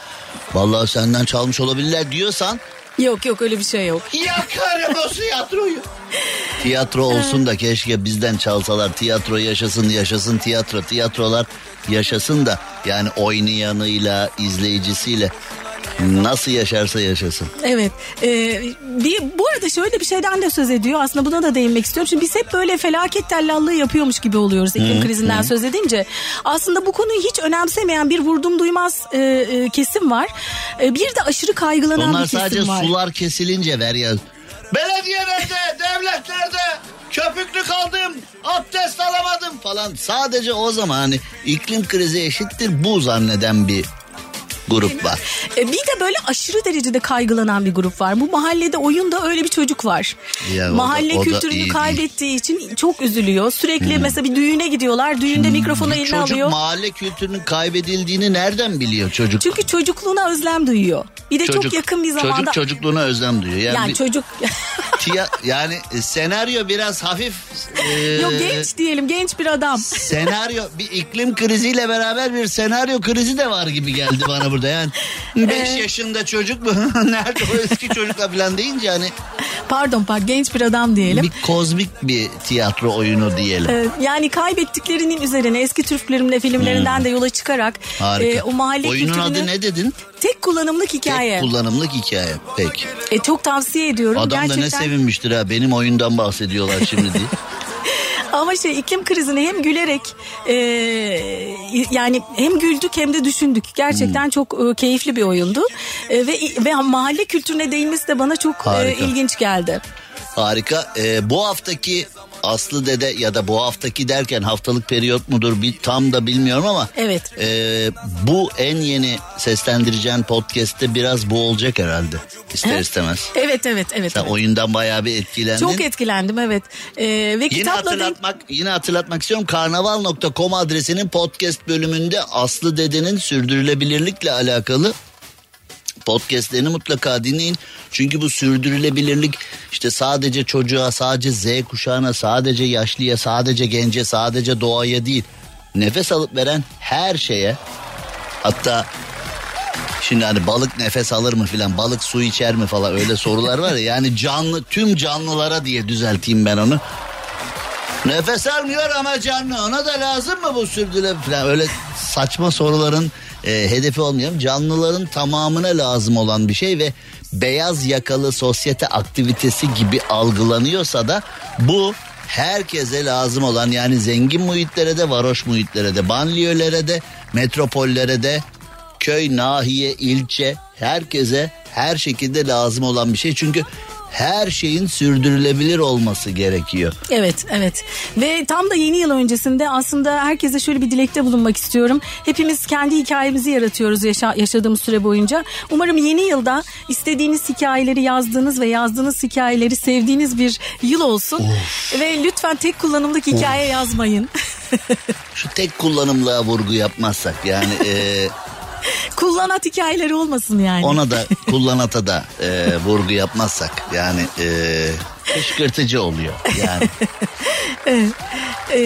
vallahi senden çalmış olabilirler diyorsan Yok yok öyle bir şey yok. yakarım o tiyatroyu. Tiyatro olsun da keşke bizden çalsalar. Tiyatro yaşasın yaşasın tiyatro. Tiyatrolar yaşasın da yani oynayanıyla izleyicisiyle nasıl yaşarsa yaşasın. Evet. E, bir, bu arada şöyle bir şeyden de söz ediyor. Aslında buna da değinmek istiyorum. Şimdi biz hep böyle felaket tellallığı yapıyormuş gibi oluyoruz iklim krizinden söz edince. Aslında bu konuyu hiç önemsemeyen bir vurdum duymaz e, e, kesim var. E, bir de aşırı kaygılanan Onlar bir kesim sadece var. sular kesilince ver ya. Belediyelerde, devletlerde köpüklü kaldım, abdest alamadım falan. Sadece o zaman hani iklim krizi eşittir bu zanneden bir grup var. E, bir de böyle aşırı derecede kaygılanan bir grup var. Bu mahallede oyunda öyle bir çocuk var. Ya o da- Mahalle o da iyi kültürünü değil. kaybettiği için çok üzülüyor. Sürekli mesela bir düğüne gidiyorlar. Düğünde mikrofonu eline Çocuk alıyor. mahalle kültürünün kaybedildiğini nereden biliyor çocuk? Çünkü çocukluğuna özlem duyuyor. Bir de çok yakın bir zamanda. Çocuk çocukluğuna özlem duyuyor. Yani, yani bir- çocuk tiya- yani e, senaryo biraz hafif. e, yok genç diyelim genç bir adam. senaryo bir iklim kriziyle beraber bir senaryo krizi de var gibi geldi bana burada yani. 5 Ee, yaşında çocuk mu? <laughs> Nerede o eski çocukla falan deyince hani Pardon pardon genç bir adam diyelim. bir kozmik bir tiyatro oyunu diyelim. Ee, Yani kaybettiklerinin üzerine eski Türk filmleri- filmlerinden de yola çıkarak Hmm. Harika. e, o mahalle Oyunun kültürünü adı ne dedin? tek kullanımlık hikaye. Tek kullanımlık hikaye. Peki. E, çok tavsiye ediyorum. Adam da ne Gerçekten. sevinmiştir ha benim oyundan bahsediyorlar şimdi diye. <laughs> Ama şey iklim krizini hem gülerek e, yani hem güldük hem de düşündük. Gerçekten Hmm. çok e, keyifli bir oyundu. E, ve ve mahalle kültürüne değinmesi de bana çok e, ilginç geldi. Harika. Ee, bu haftaki Aslı Dede ya da bu haftaki derken haftalık periyot mudur bir tam da bilmiyorum ama Evet. e, bu en yeni seslendireceğin podcast'te biraz bu olacak herhalde ister istemez. Evet evet evet. Sen evet. oyundan bayağı bir etkilendin. Çok etkilendim evet. E, ve Yine hatırlatmak yine hatırlatmak istiyorum. Karnaval.com adresinin podcast bölümünde Aslı Dede'nin sürdürülebilirlikle alakalı podcastlerini mutlaka dinleyin. Çünkü bu sürdürülebilirlik işte sadece çocuğa, sadece Z kuşağına, sadece yaşlıya, sadece gence, sadece doğaya değil. Nefes alıp veren her şeye hatta Şimdi hani balık nefes alır mı filan balık su içer mi falan öyle sorular var ya yani canlı tüm canlılara diye düzelteyim ben onu. Nefes almıyor ama canlı ona da lazım mı bu sürdüle falan öyle saçma soruların e, hedefi olmayalım. Canlıların tamamına lazım olan bir şey ve beyaz yakalı sosyete aktivitesi gibi algılanıyorsa da bu herkese lazım olan yani zengin muhitlere de varoş muhitlere de banliyölere de metropollere de köy, nahiye, ilçe herkese her şekilde lazım olan bir şey. Çünkü her şeyin sürdürülebilir olması gerekiyor. Evet, evet. Ve tam da yeni yıl öncesinde aslında herkese şöyle bir dilekte bulunmak istiyorum. Hepimiz kendi hikayemizi yaratıyoruz yaşa- yaşadığımız süre boyunca. Umarım yeni yılda istediğiniz hikayeleri yazdığınız ve yazdığınız hikayeleri sevdiğiniz bir yıl olsun. Ve lütfen tek kullanımlık hikaye yazmayın. <laughs> Şu tek kullanımlığa vurgu yapmazsak yani e, <laughs> <laughs> Kullanat hikayeleri olmasın yani. ona da kullanata da e, vurgu yapmazsak yani e, kışkırtıcı oluyor yani.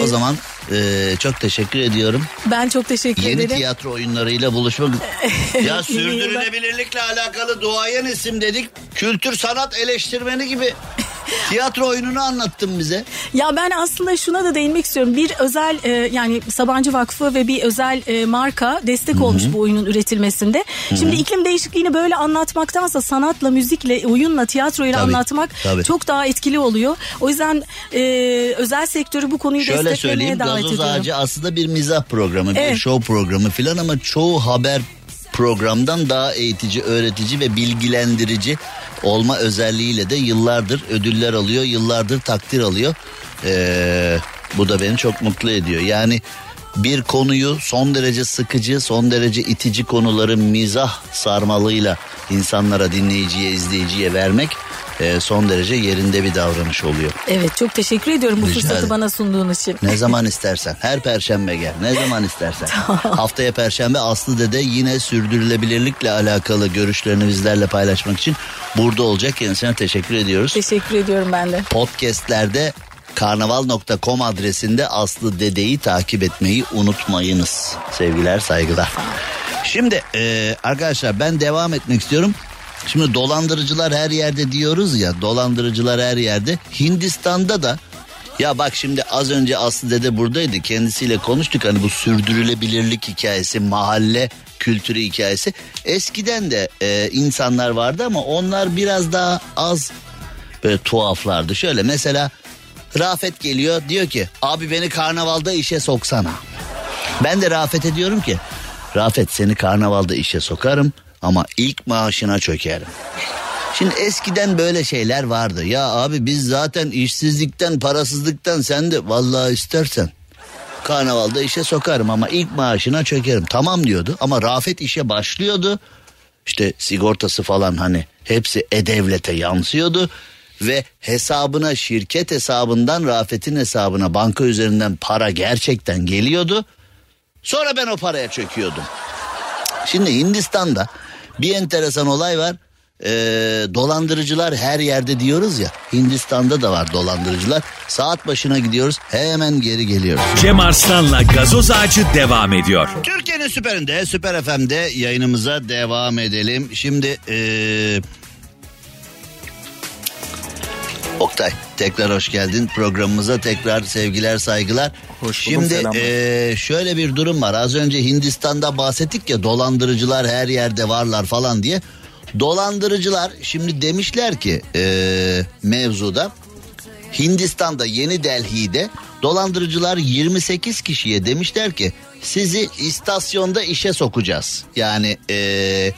<laughs> o zaman e, çok teşekkür ediyorum. Ben çok teşekkür Yeni ederim. tiyatro oyunlarıyla buluşmak. <laughs> ya sürdürülebilirlikle alakalı duayen isim dedik. Kültür sanat eleştirmeni gibi. Tiyatro oyununu anlattın bize. Ya ben aslında şuna da değinmek istiyorum. Bir özel e, yani Sabancı Vakfı ve bir özel e, marka destek olmuş bu oyunun üretilmesinde. Şimdi iklim değişikliğini böyle anlatmaktansa sanatla, müzikle, oyunla, tiyatroyla Tabii, anlatmak tabii. çok daha etkili oluyor. O yüzden e, özel sektörü bu konuyu Şöyle desteklemeye söyleyeyim davet Gazoz ediyorum. Ağacı aslında bir mizah programı, bir Evet. show programı filan ama çoğu haber programdan daha eğitici, öğretici ve bilgilendirici olma özelliğiyle de yıllardır ödüller alıyor, yıllardır takdir alıyor. Ee, bu da beni çok mutlu ediyor. Yani bir konuyu son derece sıkıcı, son derece itici konuları mizah sarmalıyla insanlara, dinleyiciye, izleyiciye vermek e, son derece yerinde bir davranış oluyor. Evet çok teşekkür ediyorum bu Rica fırsatı ederim. bana sunduğun için. Ne zaman istersen. Her perşembe gel. Ne zaman istersen. <laughs> Haftaya perşembe Aslı Dede yine sürdürülebilirlikle alakalı görüşlerini bizlerle paylaşmak için burada olacak. Kendisine teşekkür ediyoruz. Teşekkür ediyorum ben de. Podcast'lerde karnaval.com adresinde Aslı Dede'yi takip etmeyi unutmayınız. Sevgiler saygılar. Şimdi e, arkadaşlar ben devam etmek istiyorum. Şimdi dolandırıcılar her yerde diyoruz ya dolandırıcılar her yerde. Hindistan'da da ya bak şimdi az önce Aslı Dede buradaydı kendisiyle konuştuk hani bu sürdürülebilirlik hikayesi mahalle kültürü hikayesi. Eskiden de e, insanlar vardı ama onlar biraz daha az böyle tuhaflardı. Şöyle mesela Rafet geliyor diyor ki abi beni karnavalda işe soksana. Ben de Rafet'e diyorum ki Rafet seni karnavalda işe sokarım ama ilk maaşına çökerim. Şimdi eskiden böyle şeyler vardı. Ya abi biz zaten işsizlikten, parasızlıktan sen de vallahi istersen karnavalda işe sokarım ama ilk maaşına çökerim. Tamam diyordu ama Rafet işe başlıyordu. İşte sigortası falan hani hepsi E-Devlet'e yansıyordu. Ve hesabına şirket hesabından Rafet'in hesabına banka üzerinden para gerçekten geliyordu. Sonra ben o paraya çöküyordum. Şimdi Hindistan'da bir enteresan olay var. Ee, dolandırıcılar her yerde diyoruz ya. Hindistan'da da var dolandırıcılar. Saat başına gidiyoruz hemen geri geliyoruz. Cem Arslan'la gazoz ağacı devam ediyor. Türkiye'nin süperinde Süper FM'de yayınımıza devam edelim. Şimdi ee... Oktay tekrar hoş geldin programımıza tekrar sevgiler saygılar. Hoş buldum, Şimdi ee, şöyle bir durum var az önce Hindistan'da bahsettik ya dolandırıcılar her yerde varlar falan diye. Dolandırıcılar şimdi demişler ki ee, mevzuda Hindistan'da Yeni Delhi'de dolandırıcılar 28 kişiye demişler ki sizi istasyonda işe sokacağız. Yani eee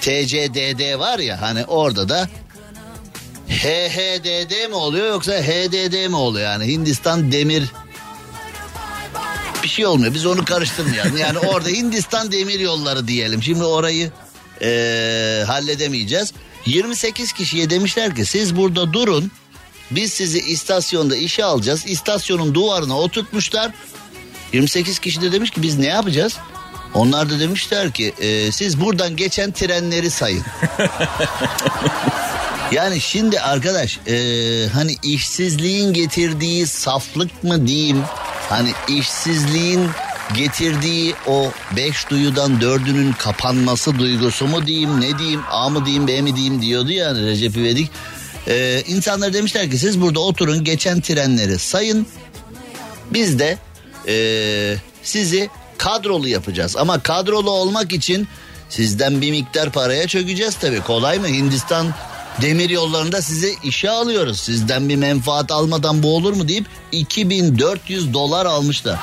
TCDD var ya hani orada da HHDD mi oluyor yoksa HDD mi oluyor yani Hindistan demir bir şey olmuyor. Biz onu karıştırmayalım. Yani orada Hindistan demir yolları diyelim. Şimdi orayı eee, halledemeyeceğiz. 28 kişiye demişler ki siz burada durun. Biz sizi istasyonda işe alacağız. İstasyonun duvarına oturtmuşlar. 28 kişi de demiş ki biz ne yapacağız? Onlar da demişler ki "E, siz buradan geçen trenleri sayın. <laughs> Yani şimdi arkadaş e, hani işsizliğin getirdiği saflık mı diyeyim hani işsizliğin getirdiği o beş duyudan dördünün kapanması duygusu mu diyeyim ne diyeyim A mı diyeyim B mi diyeyim diyordu yani Recep İvedik. E, insanlar demişler ki siz burada oturun geçen trenleri sayın. Biz de e, sizi kadrolu yapacağız. Ama kadrolu olmak için sizden bir miktar paraya çökeceğiz tabii. Kolay mı? Hindistan demir yollarında sizi işe alıyoruz sizden bir menfaat almadan bu olur mu deyip 2400 dolar almışlar.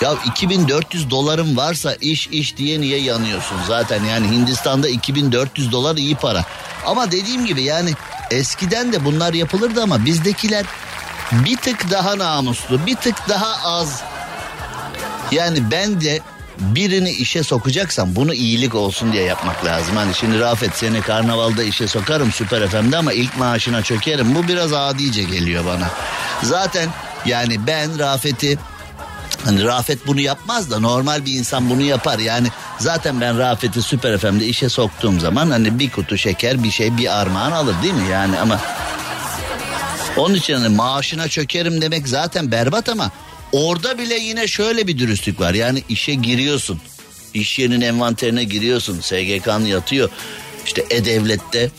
Ya 2400 doların varsa iş iş diye niye yanıyorsun zaten yani Hindistan'da 2400 dolar iyi para. Ama dediğim gibi yani eskiden de bunlar yapılırdı ama bizdekiler bir tık daha namuslu, bir tık daha az. Yani ben de birini işe sokacaksam bunu iyilik olsun diye yapmak lazım. Hani şimdi Rafet seni karnavalda işe sokarım Süper FM'de ama ilk maaşına çökerim. Bu biraz adice geliyor bana. Zaten yani ben Rafet'i Hani Rafet bunu yapmaz da normal bir insan bunu yapar. Yani zaten ben Rafet'i Süper FM'de işe soktuğum zaman hani bir kutu şeker bir şey bir armağan alır değil mi? Yani ama onun için hani maaşına çökerim demek zaten berbat ama orada bile yine şöyle bir dürüstlük var. Yani işe giriyorsun. İş yerinin envanterine giriyorsun. SGK'n yatıyor. İşte E-Devlet'te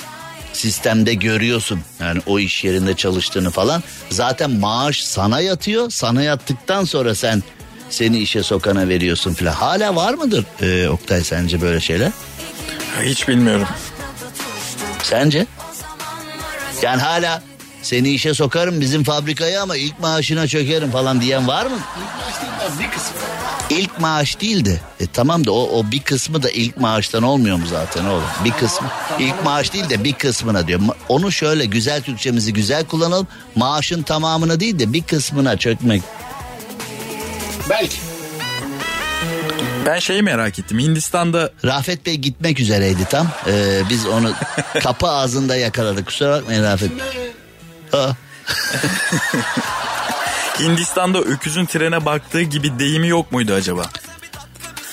sistemde görüyorsun. Yani o iş yerinde çalıştığını falan. Zaten maaş sana yatıyor. Sana yattıktan sonra sen seni işe sokana veriyorsun falan. Hala var mıdır e, Oktay sence böyle şeyler? Hiç bilmiyorum. Sence? Yani hala seni işe sokarım bizim fabrikaya ama ilk maaşına çökerim falan diyen var mı? Bir kısmı. İlk maaş değildi. E tamam da o, o bir kısmı da ilk maaştan olmuyor mu zaten oğlum? Bir kısmı. ilk maaş değil de bir kısmına diyor. Onu şöyle güzel Türkçemizi güzel kullanalım. Maaşın tamamına değil de bir kısmına çökmek. Belki. Ben şeyi merak ettim. Hindistan'da Rafet Bey gitmek üzereydi tam. Ee, biz onu <laughs> kapı ağzında yakaladık. Kusura bakmayın Rafet. Ha. <laughs> Hindistan'da öküzün trene baktığı gibi deyimi yok muydu acaba?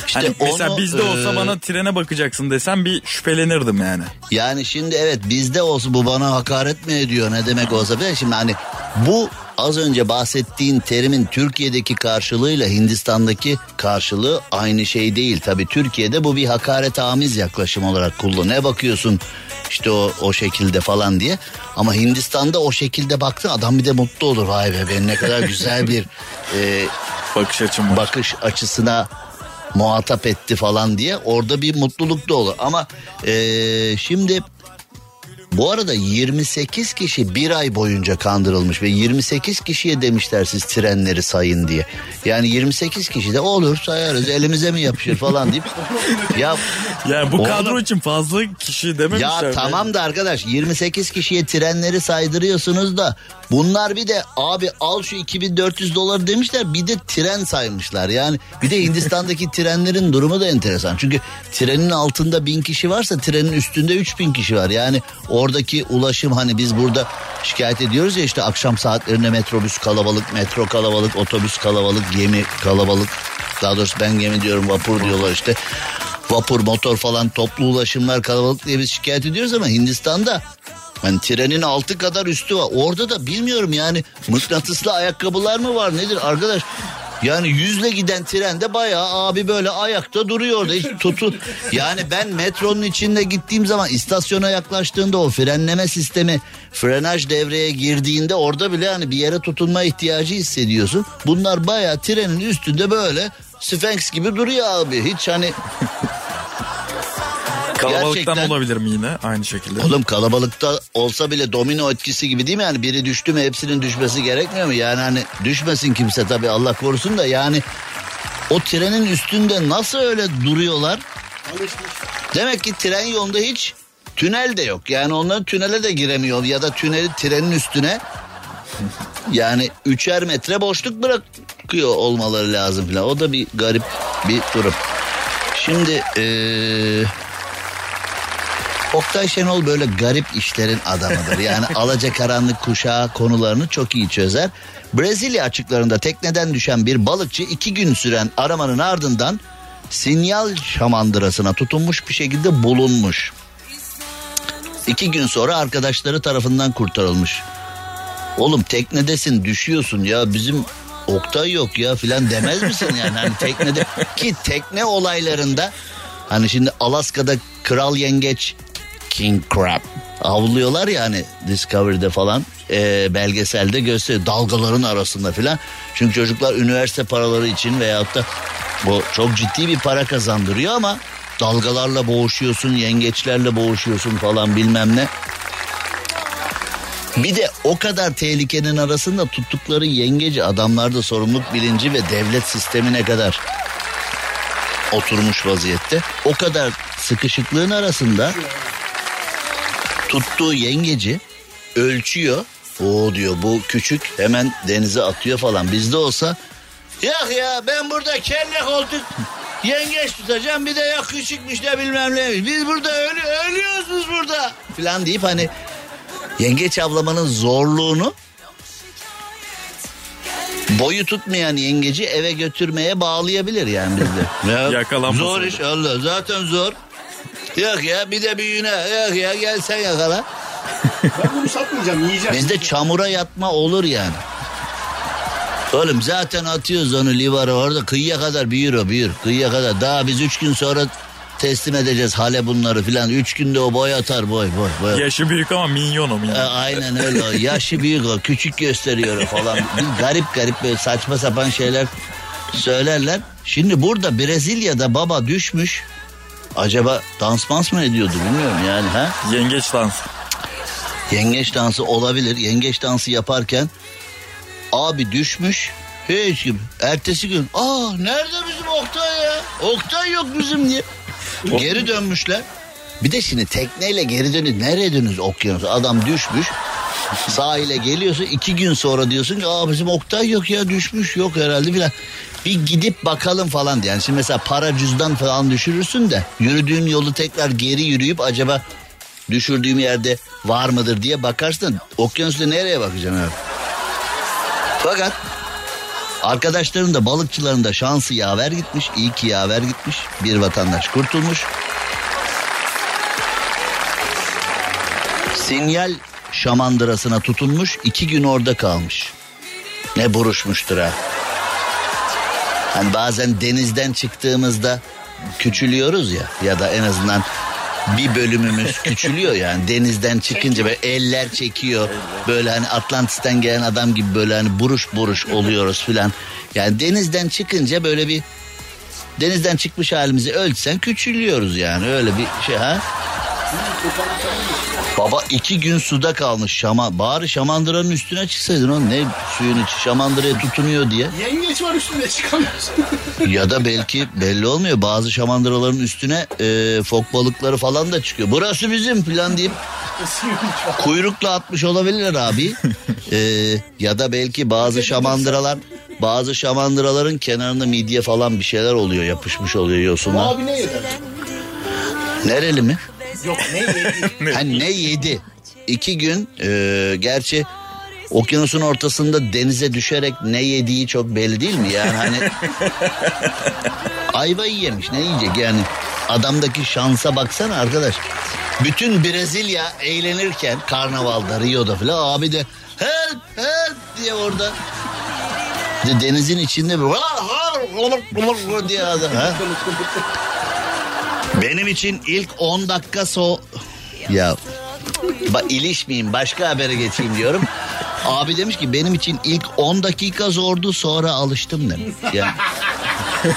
İşte hani mesela onu, bizde olsa e, bana trene bakacaksın desem bir şüphelenirdim yani. Yani şimdi evet bizde olsa bu bana hakaret mi ediyor ne demek olsa bile şimdi hani bu az önce bahsettiğin terimin Türkiye'deki karşılığıyla Hindistan'daki karşılığı aynı şey değil. Tabi Türkiye'de bu bir hakaret amiz yaklaşım olarak kullan. Ne bakıyorsun işte o, o şekilde falan diye. Ama Hindistan'da o şekilde baktı adam bir de mutlu olur. Vay be ben ne kadar güzel bir <laughs> e, Bakış açım var. bakış açısına muhatap etti falan diye orada bir mutluluk da olur. Ama eee, şimdi bu arada 28 kişi bir ay boyunca kandırılmış ve 28 kişiye demişler siz trenleri sayın diye. Yani 28 kişi de olur sayarız elimize mi yapışır falan deyip. ya Yani bu Oğlum- kadro için fazla kişi dememişler. ya tamam da arkadaş 28 kişiye trenleri saydırıyorsunuz da bunlar bir de abi al şu 2400 dolar demişler bir de tren saymışlar. Yani bir de Hindistan'daki <laughs> trenlerin durumu da enteresan. Çünkü trenin altında 1000 kişi varsa trenin üstünde 3000 kişi var. Yani oradaki ulaşım hani biz burada şikayet ediyoruz ya işte akşam saatlerinde metrobüs kalabalık, metro kalabalık, otobüs kalabalık, gemi kalabalık. Daha doğrusu ben gemi diyorum vapur diyorlar işte vapur, motor falan toplu ulaşımlar kalabalık diye biz şikayet ediyoruz ama Hindistan'da hani trenin altı kadar üstü var. Orada da bilmiyorum yani mıknatıslı ayakkabılar mı var nedir arkadaş? Yani yüzle giden trende bayağı abi böyle ayakta duruyor orada hiç tutu. Yani ben metronun içinde gittiğim zaman istasyona yaklaştığında o frenleme sistemi frenaj devreye girdiğinde orada bile hani bir yere tutunma ihtiyacı hissediyorsun. Bunlar bayağı trenin üstünde böyle Sphinx gibi duruyor abi. Hiç hani Kalabalıktan gerçekten- olabilir mi yine aynı şekilde? Oğlum kalabalıkta olsa bile domino etkisi gibi değil mi? Yani biri düştü mü hepsinin düşmesi gerekmiyor mu? Yani hani düşmesin kimse tabii Allah korusun da yani o trenin üstünde nasıl öyle duruyorlar? Demek ki tren yolunda hiç tünel de yok. Yani onlar tünele de giremiyor ya da tüneli trenin üstüne yani üçer metre boşluk bırakıyor olmaları lazım falan. O da bir garip bir durum. Şimdi eee Oktay Şenol böyle garip işlerin adamıdır. Yani <laughs> alacakaranlık kuşağı konularını çok iyi çözer. Brezilya açıklarında tekneden düşen bir balıkçı iki gün süren aramanın ardından sinyal şamandırasına tutunmuş bir şekilde bulunmuş. İki gün sonra arkadaşları tarafından kurtarılmış. Oğlum teknedesin düşüyorsun ya bizim Oktay yok ya filan demez misin yani hani teknede ki tekne olaylarında hani şimdi Alaska'da kral yengeç King Crab avlıyorlar ya hani Discovery'de falan e, belgeselde gösteriyor dalgaların arasında filan. Çünkü çocuklar üniversite paraları için veyahut da bu çok ciddi bir para kazandırıyor ama dalgalarla boğuşuyorsun, yengeçlerle boğuşuyorsun falan bilmem ne. Bir de o kadar tehlikenin arasında tuttukları yengeci adamlarda sorumluluk bilinci ve devlet sistemine kadar oturmuş vaziyette. O kadar sıkışıklığın arasında tuttuğu yengeci ölçüyor. O diyor bu küçük hemen denize atıyor falan. Bizde olsa yok ya ben burada kelle koltuk yengeç tutacağım bir de ya küçükmüş de bilmem ne. Biz burada ölü ölüyoruz biz burada falan deyip hani yengeç avlamanın zorluğunu boyu tutmayan yengeci eve götürmeye bağlayabilir yani bizde. <laughs> Ya. Zor iş Allah zaten zor. Yok ya bir de büyüğüne yok ya gel sen yakala. Ben bunu satmayacağım yiyeceğim. Bizde çamura yatma olur yani. Oğlum zaten atıyoruz onu livara orada kıyıya kadar büyür o büyür kıyıya kadar. Daha biz üç gün sonra teslim edeceğiz hale bunları filan. Üç günde o boy atar boy boy boy. Yaşı büyük ama minyon o minyon. E, aynen öyle o. Yaşı büyük o. Küçük gösteriyor o falan. Bir garip garip böyle saçma sapan şeyler söylerler. Şimdi burada Brezilya'da baba düşmüş. Acaba dans mans mı ediyordu bilmiyorum yani ha? Yengeç dansı. Yengeç dansı olabilir. Yengeç dansı yaparken abi düşmüş. Hiç gibi. Ertesi gün aa nerede bizim Oktay ya? Oktay yok bizim diye. Geri dönmüşler. Bir de şimdi tekneyle geri dönüyor. Nereye dönüyoruz okyanusa? Adam düşmüş. Sahile geliyorsun iki gün sonra diyorsun ki aa bizim Oktay yok ya düşmüş yok herhalde filan. Bir gidip bakalım falan diye. Yani şimdi mesela para cüzdan falan düşürürsün de yürüdüğün yolu tekrar geri yürüyüp acaba düşürdüğüm yerde var mıdır diye bakarsın. Okyanusta nereye bakacaksın abi? Fakat arkadaşların da balıkçıların da şansı yaver gitmiş. iyi ki yaver gitmiş. Bir vatandaş kurtulmuş. Sinyal şamandırasına tutunmuş. iki gün orada kalmış. Ne buruşmuştur ha. Hani bazen denizden çıktığımızda küçülüyoruz ya ya da en azından bir bölümümüz <laughs> küçülüyor yani denizden çıkınca böyle eller çekiyor böyle hani Atlantis'ten gelen adam gibi böyle hani buruş buruş oluyoruz filan yani denizden çıkınca böyle bir denizden çıkmış halimizi ölçsen küçülüyoruz yani öyle bir şey ha. Baba iki gün suda kalmış şama. Bari şamandıranın üstüne çıksaydın oğlum. Ne suyun içi şamandıraya tutunuyor diye. Yengeç var üstünde çıkamıyorsun. <laughs> Ya da belki belli olmuyor. Bazı şamandıraların üstüne e, fok balıkları falan da çıkıyor. Burası bizim falan deyip kuyrukla atmış olabilirler abi. E, ya da belki bazı şamandıralar bazı şamandıraların kenarında midye falan bir şeyler oluyor yapışmış oluyor yosunlar. Abi ne yedi? Nereli mi? Yok ne yedi? <laughs> Ha ne yedi? İki gün e, gerçi okyanusun ortasında denize düşerek ne yediği çok belli değil mi? Yani hani <laughs> ayvayı yemiş ne yiyecek yani adamdaki şansa baksana arkadaş. Bütün Brezilya eğlenirken karnavalda Rio'da falan abi de help help diye orada de denizin içinde bir diye adam. Ha? <laughs> Benim için ilk 10 dakika so... Ya ba, ilişmeyeyim başka habere geçeyim diyorum. Abi demiş ki benim için ilk 10 dakika zordu sonra alıştım demiş. Ya. <laughs>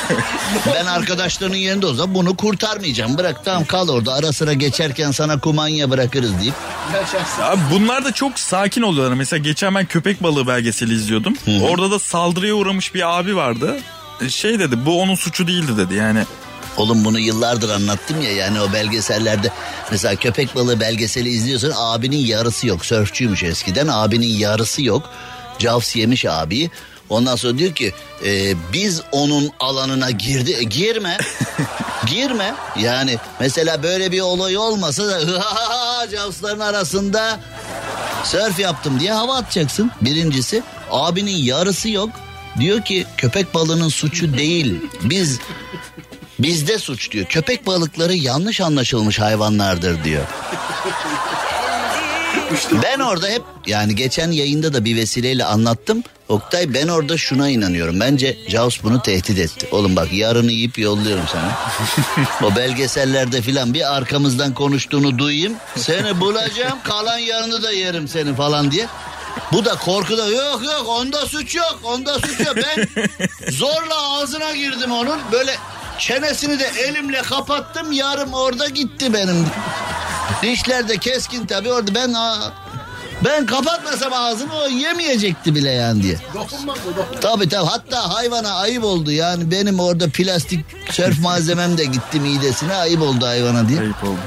ben arkadaşlarının yerinde olsam bunu kurtarmayacağım. Bırak tamam kal orada ara sıra geçerken sana kumanya bırakırız deyip. Abi bunlar da çok sakin oluyorlar. Mesela geçen ben köpek balığı belgeseli izliyordum. Orada da saldırıya uğramış bir abi vardı. E, Şey dedi bu onun suçu değildi dedi yani. Oğlum bunu yıllardır anlattım ya yani o belgesellerde mesela köpek balığı belgeseli izliyorsun abinin yarısı yok. Sörfçüymüş eskiden abinin yarısı yok. Jaws yemiş abi ondan sonra diyor ki e, biz onun alanına girdi E, girme. <laughs> Girme. Yani mesela böyle bir olay olmasa da <laughs> Jaws'ların arasında sörf yaptım diye hava atacaksın. Birincisi abinin yarısı yok. Diyor ki köpek balığının suçu değil. Biz Bizde suç diyor. Köpek balıkları yanlış anlaşılmış hayvanlardır diyor. Ben orada hep yani geçen yayında da bir vesileyle anlattım. Oktay ben orada şuna inanıyorum. Bence Jaws bunu tehdit etti. Oğlum bak yarını yiyip yolluyorum sana. o belgesellerde filan bir arkamızdan konuştuğunu duyayım. Seni bulacağım kalan yarını da yerim seni falan diye. Bu da korkuda yok yok onda suç yok onda suç yok. Ben zorla ağzına girdim onun böyle çenesini de elimle kapattım yarım orada gitti benim. Dişler de keskin tabii orada ben ben kapatmasam ağzını o yemeyecekti bile yani diye. Tabii tabii hatta hayvana ayıp oldu yani benim orada plastik sörf malzemem de gitti midesine ayıp oldu hayvana diye. Ayıp oldu.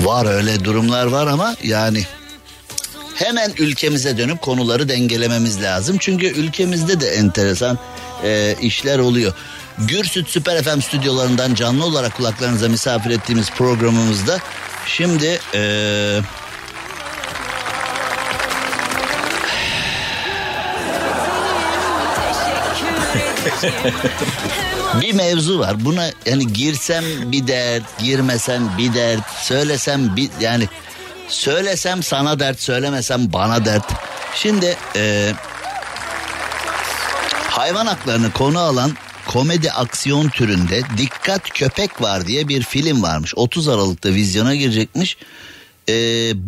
Var öyle durumlar var ama yani hemen ülkemize dönüp konuları dengelememiz lazım. Çünkü ülkemizde de enteresan e, işler oluyor. Gürsüt Süper FM stüdyolarından canlı olarak kulaklarınıza misafir ettiğimiz programımızda şimdi e, <laughs> bir mevzu var. Buna yani girsem bir dert, girmesem bir dert, söylesem bir yani söylesem sana dert, söylemesem bana dert. Şimdi e, hayvan haklarını konu alan komedi aksiyon türünde Dikkat Köpek Var diye bir film varmış. 30 Aralık'ta vizyona girecekmiş. E,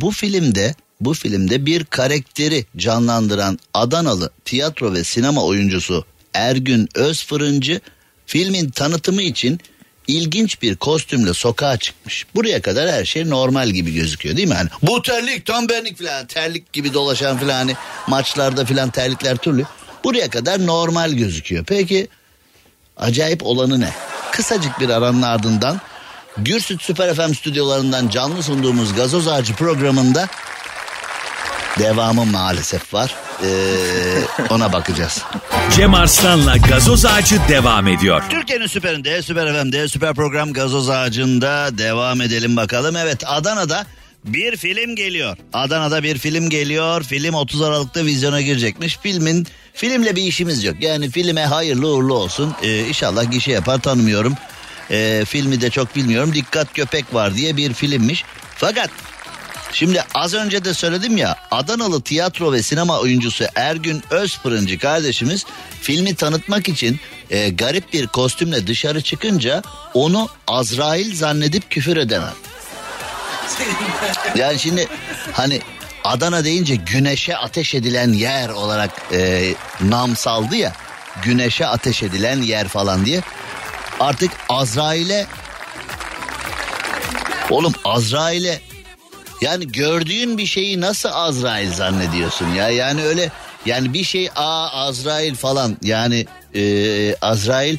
bu filmde bu filmde bir karakteri canlandıran Adanalı tiyatro ve sinema oyuncusu Ergün Özfırıncı filmin tanıtımı için ilginç bir kostümle sokağa çıkmış. Buraya kadar her şey normal gibi gözüküyor değil mi? Hani bu terlik tam benlik falan terlik gibi dolaşan falan hani maçlarda falan terlikler türlü. Buraya kadar normal gözüküyor. Peki acayip olanı ne? Kısacık bir aranın ardından Gürsüt Süper FM stüdyolarından canlı sunduğumuz Gazoz Ağacı programında devamı maalesef var. Ee, ona bakacağız. Cem Arslan'la gazoz ağacı devam ediyor. Türkiye'nin süperinde, süper FM'de, süper program Gazoz Ağacı'nda devam edelim bakalım. Evet Adana'da bir film geliyor. Adana'da bir film geliyor. Film 30 Aralık'ta vizyona girecekmiş. Filmin filmle bir işimiz yok. Yani filme hayırlı uğurlu olsun. Ee, inşallah gişe yapar tanımıyorum. Ee, filmi de çok bilmiyorum. Dikkat Köpek var diye bir filmmiş. Fakat Şimdi az önce de söyledim ya Adanalı tiyatro ve sinema oyuncusu Ergün Özpırıncı kardeşimiz filmi tanıtmak için e, garip bir kostümle dışarı çıkınca onu Azrail zannedip küfür eden adam. Yani şimdi hani Adana deyince güneşe ateş edilen yer olarak e, nam saldı ya güneşe ateş edilen yer falan diye artık Azrail'e oğlum Azrail'e yani gördüğün bir şeyi nasıl Azrail zannediyorsun ya? Yani öyle yani bir şey a Azrail falan yani e, Azrail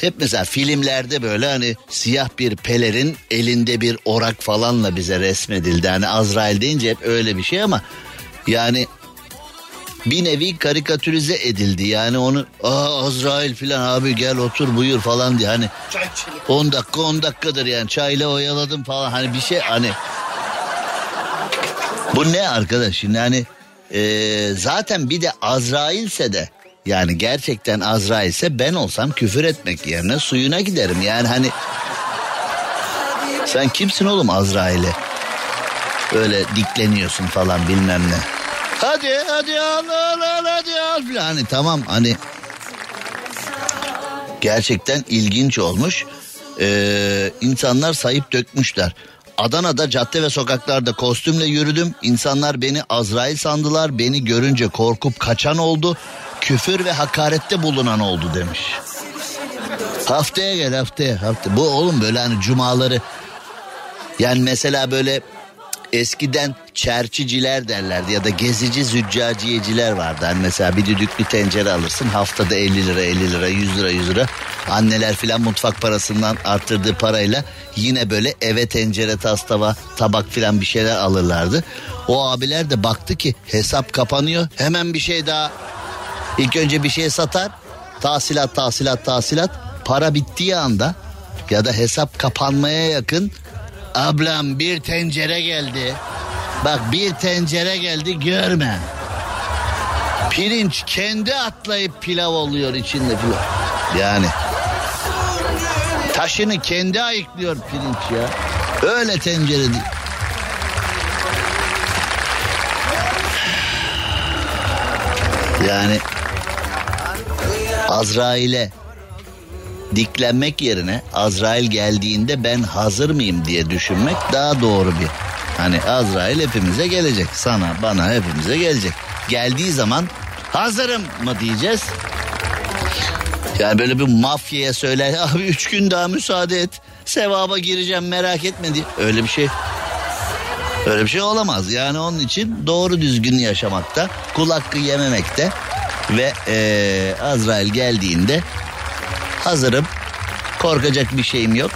hep mesela filmlerde böyle hani siyah bir pelerin elinde bir orak falanla bize resmedildi. Hani Azrail deyince hep öyle bir şey ama yani bir nevi karikatürize edildi. Yani onu aa Azrail filan abi gel otur buyur falan diye hani 10 dakika 10 dakikadır yani çayla oyaladım falan hani bir şey hani bu ne arkadaş şimdi hani e, zaten bir de Azrailse de yani gerçekten Azrailse ben olsam küfür etmek yerine suyuna giderim. Yani hani sen kimsin oğlum Azrail'e? Öyle dikleniyorsun falan bilmem ne. Hadi hadi al al al hadi al falan. Hani tamam hani gerçekten ilginç olmuş. Ee, insanlar sayıp dökmüşler. Adana'da cadde ve sokaklarda kostümle yürüdüm. İnsanlar beni Azrail sandılar. Beni görünce korkup kaçan oldu. Küfür ve hakarette bulunan oldu demiş. Haftaya gel haftaya. Hafta. Bu oğlum böyle hani cumaları. Yani mesela böyle eskiden çerçiciler derlerdi ya da gezici züccaciyeciler vardı. Hani mesela bir düdük bir tencere alırsın haftada 50 lira 50 lira 100 lira 100 lira. Anneler filan mutfak parasından arttırdığı parayla yine böyle eve tencere tas tava tabak filan bir şeyler alırlardı. O abiler de baktı ki hesap kapanıyor hemen bir şey daha. İlk önce bir şey satar tahsilat tahsilat tahsilat para bittiği anda ya da hesap kapanmaya yakın Ablam bir tencere geldi. Bak bir tencere geldi görme. Pirinç kendi atlayıp pilav oluyor içinde pilav. Yani taşını kendi ayıklıyor pirinç ya. Öyle tencere değil. Yani Azrail'e diklenmek yerine Azrail geldiğinde ben hazır mıyım diye düşünmek daha doğru bir. Hani Azrail hepimize gelecek. Sana, bana, hepimize gelecek. Geldiği zaman hazırım mı diyeceğiz? Yani böyle bir mafyaya söyler <laughs> abi üç gün daha müsaade et. Sevaba gireceğim merak etme diye. Öyle bir şey Öyle bir şey olamaz. Yani onun için doğru düzgün yaşamakta, kul hakkı yememekte ve ee, Azrail geldiğinde hazırım. Korkacak bir şeyim yok.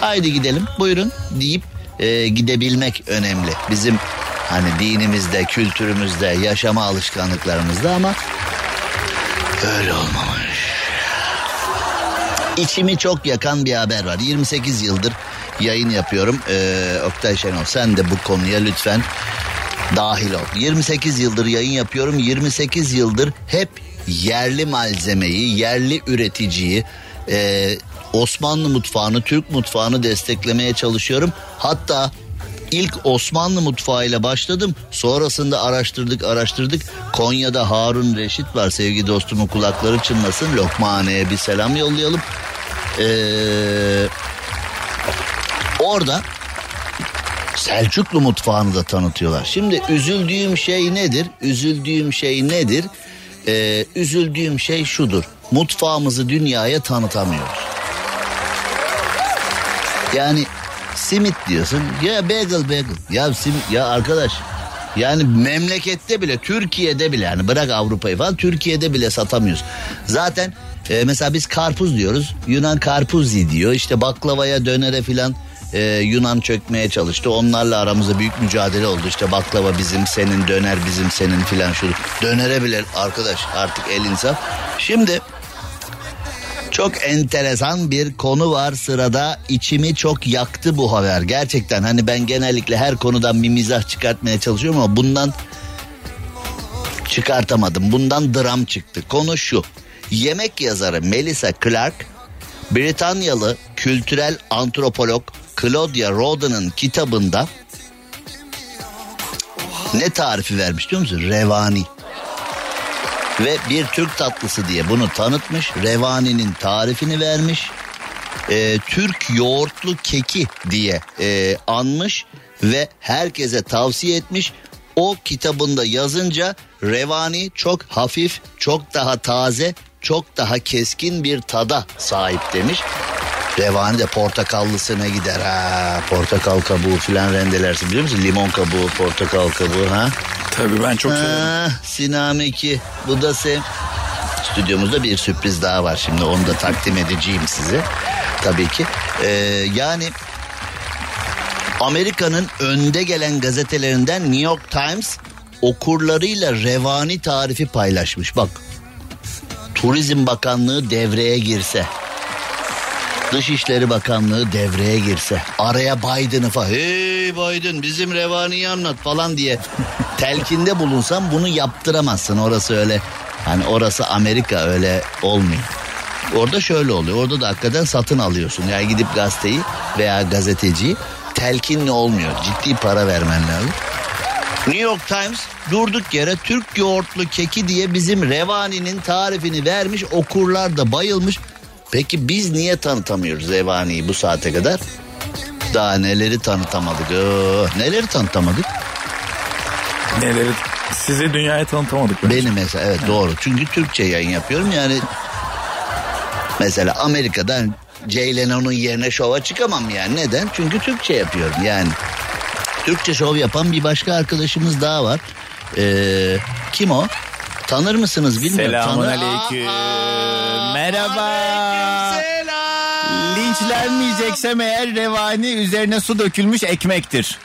Haydi gidelim buyurun deyip e, gidebilmek önemli. Bizim Hani dinimizde, kültürümüzde, yaşama alışkanlıklarımızda ama öyle olmamış. İçimi çok yakan bir haber var. 28 yıldır yayın yapıyorum. Ee, Oktay Şenol sen de bu konuya lütfen dahil ol. 28 yıldır yayın yapıyorum. 28 yıldır hep yerli malzemeyi, yerli üreticiyi, e, Osmanlı mutfağını, Türk mutfağını desteklemeye çalışıyorum. Hatta ilk Osmanlı mutfağıyla başladım. Sonrasında araştırdık araştırdık. Konya'da Harun Reşit var. Sevgi dostumun kulakları çınlasın. Lokmane'ye bir selam yollayalım. Ee, orada Selçuklu mutfağını da tanıtıyorlar. Şimdi üzüldüğüm şey nedir? Üzüldüğüm şey nedir? Ee, üzüldüğüm şey şudur. Mutfağımızı dünyaya tanıtamıyoruz. Yani simit diyorsun. Ya bagel bagel. Ya simit ya arkadaş. Yani memlekette bile Türkiye'de bile yani bırak Avrupa'yı falan Türkiye'de bile satamıyoruz. Zaten e, mesela biz karpuz diyoruz. Yunan karpuzi diyor. İşte baklavaya dönere filan e, Yunan çökmeye çalıştı. Onlarla aramızda büyük mücadele oldu. İşte baklava bizim senin döner bizim senin filan şu. Dönere bile arkadaş artık el insaf. Şimdi çok enteresan bir konu var sırada. İçimi çok yaktı bu haber. Gerçekten hani ben genellikle her konudan bir mizah çıkartmaya çalışıyorum ama bundan çıkartamadım. Bundan dram çıktı. Konu şu. Yemek yazarı Melissa Clark, Britanyalı kültürel antropolog Claudia Roden'ın kitabında ne tarifi vermiş biliyor musun? Revani. Ve bir Türk tatlısı diye bunu tanıtmış. Revani'nin tarifini vermiş. Ee, Türk yoğurtlu keki diye e, anmış ve herkese tavsiye etmiş. O kitabında yazınca revani çok hafif, çok daha taze, çok daha keskin bir tada sahip demiş. Revani de portakallısına gider ha. Portakal kabuğu filan rendelersin biliyor musun? Limon kabuğu, portakal kabuğu ha. Tabii ben çok severim. Ah, Sinameki bu da sev. Stüdyomuzda bir sürpriz daha var şimdi onu da takdim edeceğim size. Tabii ki. Ee, yani Amerika'nın önde gelen gazetelerinden New York Times okurlarıyla revani tarifi paylaşmış. Bak Turizm Bakanlığı devreye girse. Dışişleri Bakanlığı devreye girse. Araya Biden'ı falan. Hey Biden bizim revaniyi anlat falan diye <laughs> telkinde bulunsan bunu yaptıramazsın. Orası öyle. Hani orası Amerika öyle olmuyor. Orada şöyle oluyor. Orada da hakikaten satın alıyorsun. Yani gidip gazeteyi veya gazeteciyi telkinli olmuyor. Ciddi para vermen lazım. New York Times durduk yere Türk yoğurtlu keki diye bizim Revani'nin tarifini vermiş. Okurlar da bayılmış. Peki biz niye tanıtamıyoruz Revani'yi bu saate kadar? Daha neleri tanıtamadık. Oh, neleri tanıtamadık? Neleri sizi dünyaya tanıtamadık. bence. Beni mesela evet doğru. Çünkü Türkçe yayın yapıyorum yani. Mesela Amerika'dan Jay Leno'nun yerine şova çıkamam yani. Neden? Çünkü Türkçe yapıyorum yani. Türkçe şov yapan bir başka arkadaşımız daha var. Ee, kim o? Tanır mısınız bilmiyorum. Selamun Tanır- aleyküm. Aa, Merhaba. aleykümselam. Linçlenmeyeceksem eğer revani üzerine su dökülmüş ekmektir.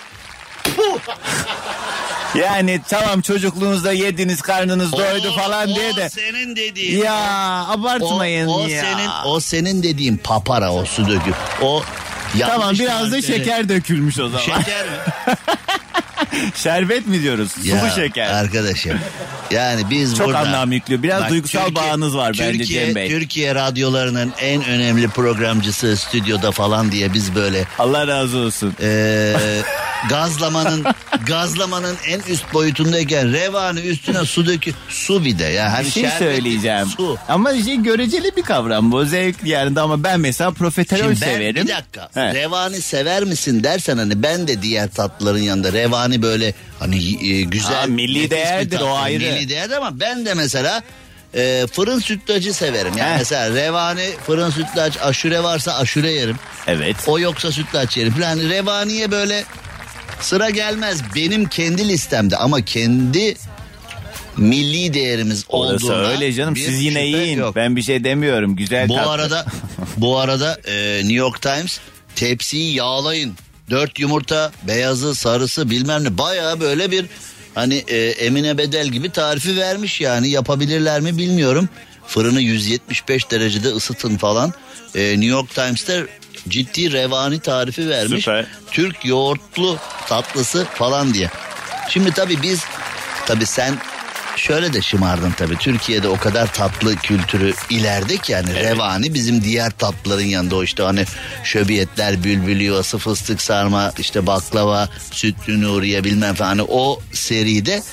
yani tamam çocukluğunuzda yediniz karnınız doydu O- falan o diye de. senin dediğin. Ya O, abartmayın o ya. senin o senin dediğin papara o su döküm. O yanlış Tamam biraz da şeker dökülmüş o zaman. Şeker mi? <laughs> Şerbet mi diyoruz? Ya Sıvı şeker. Arkadaşım. Yani biz Çok burada... anlam yüklüyor. Biraz duygusal Türkiye- bağınız var bence Türkiye, Cem Bey. Türkiye radyolarının en önemli programcısı stüdyoda falan diye biz böyle Allah razı olsun. e, <laughs> gazlamanın gazlamanın en üst boyutundayken revanı üstüne su dökü su bir de ya hani bir şey şerbetli söyleyeceğim. Su. Ama şey göreceli bir kavram bu. Zevkli yani ama ben mesela profiterol Şimdi ben severim. bir dakika He. revani sever misin dersen hani ben de diğer tatlıların yanında revani böyle hani e, güzel Ha, milli değerdir, o ayrı. Milli değerdir ama ben de mesela e, fırın sütlacı severim. Yani He. mesela revani fırın sütlaç aşure varsa aşure yerim. Evet. O yoksa sütlaç yerim. Yani revaniye böyle sıra gelmez benim kendi listemde ama kendi milli değerimiz olduğuna öyle canım. Siz yine yiyin. yok. Ben bir şey demiyorum. Güzel Bu tatlı. arada <laughs> bu arada e, New York Times tepsiyi yağlayın. dört yumurta, beyazı, sarısı bilmem ne. Baya böyle bir hani e, Emine Bedel gibi tarifi vermiş yani. Yapabilirler mi bilmiyorum. Fırını 175 derecede ısıtın falan. E, New York Times'te ciddi revani tarifi vermiş. Süper. Türk yoğurtlu tatlısı falan diye. Şimdi tabii biz tabii sen şöyle de şımardın tabii. Türkiye'de o kadar tatlı kültürü ilerdik yani revani bizim diğer tatlıların yanında o işte hani şöbiyetler, bülbül yuvası, fıstık sarma, işte baklava, sütlü nuriye bilmem falan Hani o seride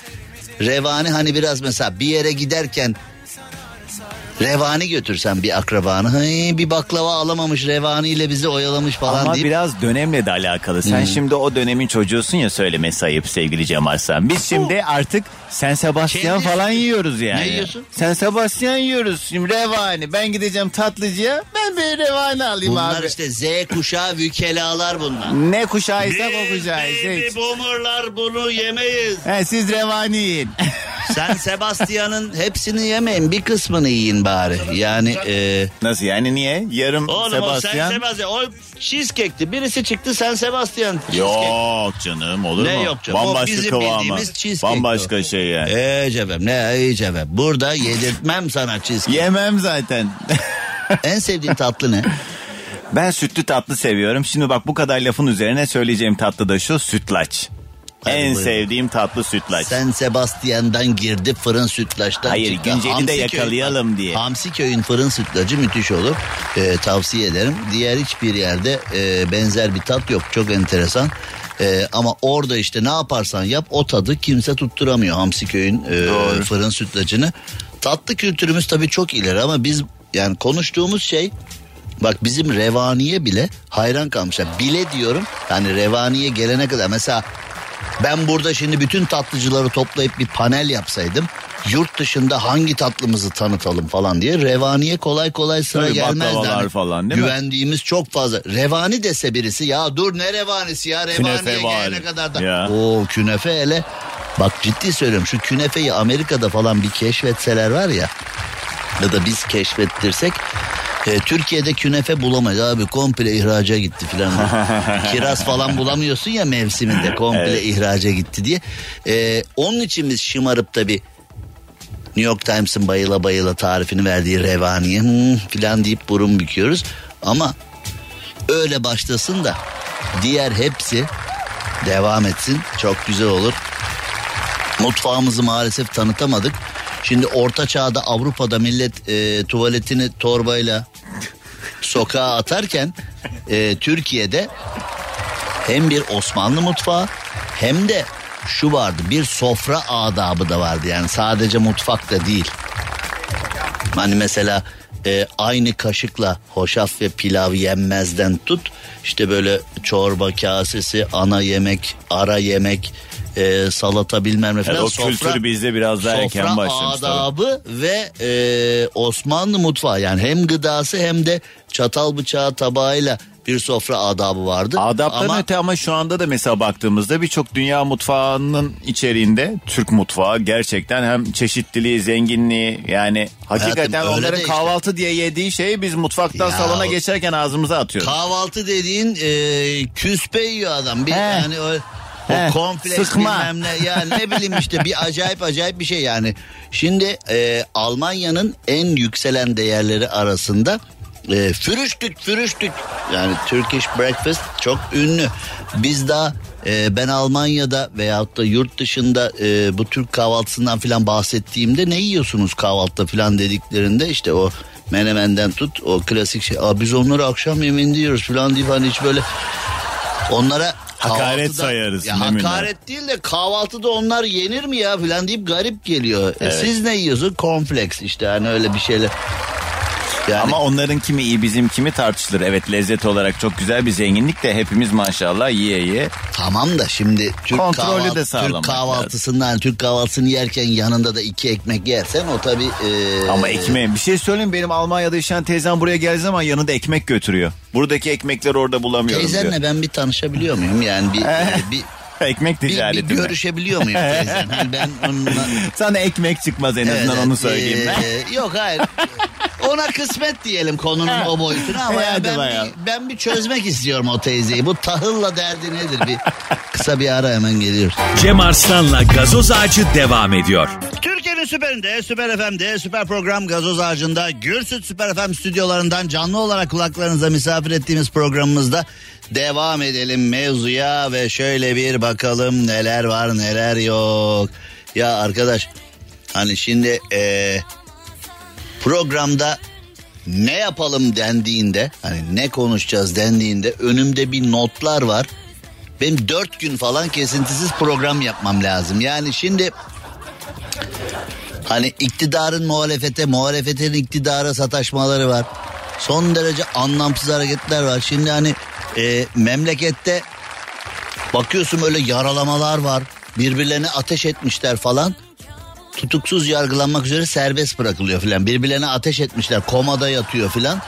revani hani biraz mesela bir yere giderken revani götürsen bir akrabanı "Hey, bir baklava alamamış revani ile bizi oyalamış falan Ama deyip biraz dönemle de alakalı. Sen şimdi o dönemin çocuğusun ya söylemesi ayıp sevgili Cemal Sen. Biz şimdi artık Sen Sebastian Kendi- falan yiyoruz yani. Ne yiyorsun? Sen Sebastian yiyoruz. Şimdi revani. Ben gideceğim tatlıcıya. Ben bir revani alayım bunlar abi. işte Z kuşağı vükelalar bunlar. Ne kuşağıysak o kuşağıyız. baby boomerlar bunu yemeyiz. He, siz revani yiyin. Sen Sebastian'ın hepsini yemeyin bir kısmını yiyin bari. Yani e, Nasıl yani niye? Yarım oğlum o Sebastian. sen Sebastian o cheesecake'ti. Birisi çıktı sen Sebastian. Yok canım olur Ne mu? yok canım? O Bambaşka bizim kıvamı. bildiğimiz cheesecake Bambaşka o. şey yani. Ee cevap ne iyi cevap. Burada yedirtmem sana cheesecake. Yemem zaten. <laughs> en sevdiğin tatlı ne? ben sütlü tatlı seviyorum. Şimdi bak bu kadar lafın üzerine söyleyeceğim tatlı da şu sütlaç. En buyurun. sevdiğim tatlı sütlaç. Sen Sebastian'dan girdi fırın sütlaçtan Hayır, çıktı. Günceli de yakalayalım diye. Hamsiköy'ün fırın sütlacı müthiş olur. Ee, tavsiye ederim. Diğer hiçbir yerde e, benzer bir tat yok. Çok enteresan. Ee, ama orada işte ne yaparsan yap o tadı kimse tutturamıyor Hamsiköy'ün e, fırın sütlacını. Tatlı kültürümüz tabii çok ileri ama biz yani konuştuğumuz şey Bak bizim revaniye bile hayran kalmışlar. Bile diyorum yani revaniye gelene kadar mesela ben burada şimdi bütün tatlıcıları toplayıp bir panel yapsaydım yurt dışında hangi tatlımızı tanıtalım falan diye revaniye kolay kolay sıra Tabii gelmez. baklavalar Yani falan değil mi? Güvendiğimiz çok fazla. Revani dese birisi ya dur ne revanisi ya revaniye Künefe var. gelene kadar da. Ya. Oo künefe hele bak ciddi söylüyorum şu künefeyi Amerika'da falan bir keşfetseler var ya ya da biz keşfettirsek e, Türkiye'de künefe bulamayız abi komple ihraca gitti filan. <laughs> Kiraz falan bulamıyorsun ya mevsiminde komple ihraca gitti diye. E, onun için biz şımarıp da bir New York Times'ın bayıla bayıla tarifini verdiği revaniye hmm, filan deyip burun büküyoruz. Ama öyle başlasın da diğer hepsi devam etsin çok güzel olur. Mutfağımızı maalesef tanıtamadık. Şimdi orta çağda Avrupa'da millet e, tuvaletini torbayla sokağa atarken e, Türkiye'de hem bir Osmanlı mutfağı hem de şu vardı bir sofra adabı da vardı yani sadece mutfakta değil. Hani mesela e, aynı kaşıkla hoşaf ve pilav yenmezden tut işte böyle çorba kasesi ana yemek ara yemek e, salata bilmem ne falan. o kültür bizde biraz daha erken sofra başlamış tabii. adabı ve e, Osmanlı mutfağı yani hem gıdası hem de çatal bıçağı tabağıyla bir sofra adabı vardı. Adaptan Ama öte ama şu anda da mesela baktığımızda birçok dünya mutfağının içeriğinde Türk mutfağı gerçekten hem çeşitliliği, zenginliği yani hakikaten Hayatım, öyle onların işte. kahvaltı diye yediği şeyi biz mutfaktan Ya salona geçerken ağzımıza atıyoruz. kahvaltı dediğin e, küspe yiyor adam. Bir, He. yani o, o He, kompleks sıkma. bilmem ne ya ne <laughs> bileyim işte bir acayip acayip bir şey yani. Şimdi e, Almanya'nın en yükselen değerleri arasında e, fürüştük fürüştük yani Turkish breakfast çok ünlü. Biz daha e, ben Almanya'da veyahut da yurt dışında e, bu Türk kahvaltısından filan bahsettiğimde ne yiyorsunuz kahvaltıda filan dediklerinde işte o menemenden tut o klasik şey. Aa, biz onları akşam yemeğinde yiyoruz filan deyip hani hiç böyle onlara Hakaret sayarız, Ya mi hakaret değil de kahvaltıda onlar yenir mi ya filan deyip garip geliyor. E, siz ne yiyorsun? Kompleks işte hani öyle bir şeyler. Yani Ama onların kimi iyi bizim kimi tartışılır. Evet lezzet olarak çok güzel bir zenginlik de hepimiz maşallah yiye yiye. tamam da şimdi Türk, Kontrolü kahvaltı, de Türk kahvaltısından Türk kahvaltısını yerken yanında da iki ekmek yersen o tabii. e, Ama ekmeği bir şey söyleyeyim benim Almanya'da yaşayan teyzem buraya geldiği zaman yanında ekmek götürüyor. Buradaki ekmekleri orada bulamıyorum diyor. Teyzenle ben bir tanışabiliyor muyum? Yani bir, <laughs> e, bir <laughs> Ekmek Bir, bir ticareti mi? görüşebiliyor muyum <laughs> teyzen? Hani ben onunla... <laughs> Sana ekmek çıkmaz en azından Evet, onu söyleyeyim ben. ee, Yok hayır. Ona kısmet diyelim konunun o boyutunu ama ya ben, bir, ben bir çözmek istiyorum o teyzeyi. Bu tahılla derdi nedir? Bir kısa bir ara hemen geliyoruz. Cem Arslan'la gazoz ağacı devam ediyor. Türkiye'nin süperinde, süper FM'de, süper program Gazoz Ağacı'nda, Gürsüt Süper FM stüdyolarından canlı olarak kulaklarınıza misafir ettiğimiz programımızda devam edelim mevzuya ve şöyle bir bakalım neler var neler yok. Ya arkadaş hani şimdi eee, programda ne yapalım dendiğinde hani ne konuşacağız dendiğinde önümde bir notlar var. Benim dört gün falan kesintisiz program yapmam lazım. Yani şimdi Hani iktidarın muhalefete, muhalefetin iktidara sataşmaları var. Son derece anlamsız hareketler var. Şimdi hani e, memlekette bakıyorsun öyle yaralamalar var. Birbirlerine ateş etmişler falan. Tutuksuz yargılanmak üzere serbest bırakılıyor filan. Birbirlerine ateş etmişler, komada yatıyor filan.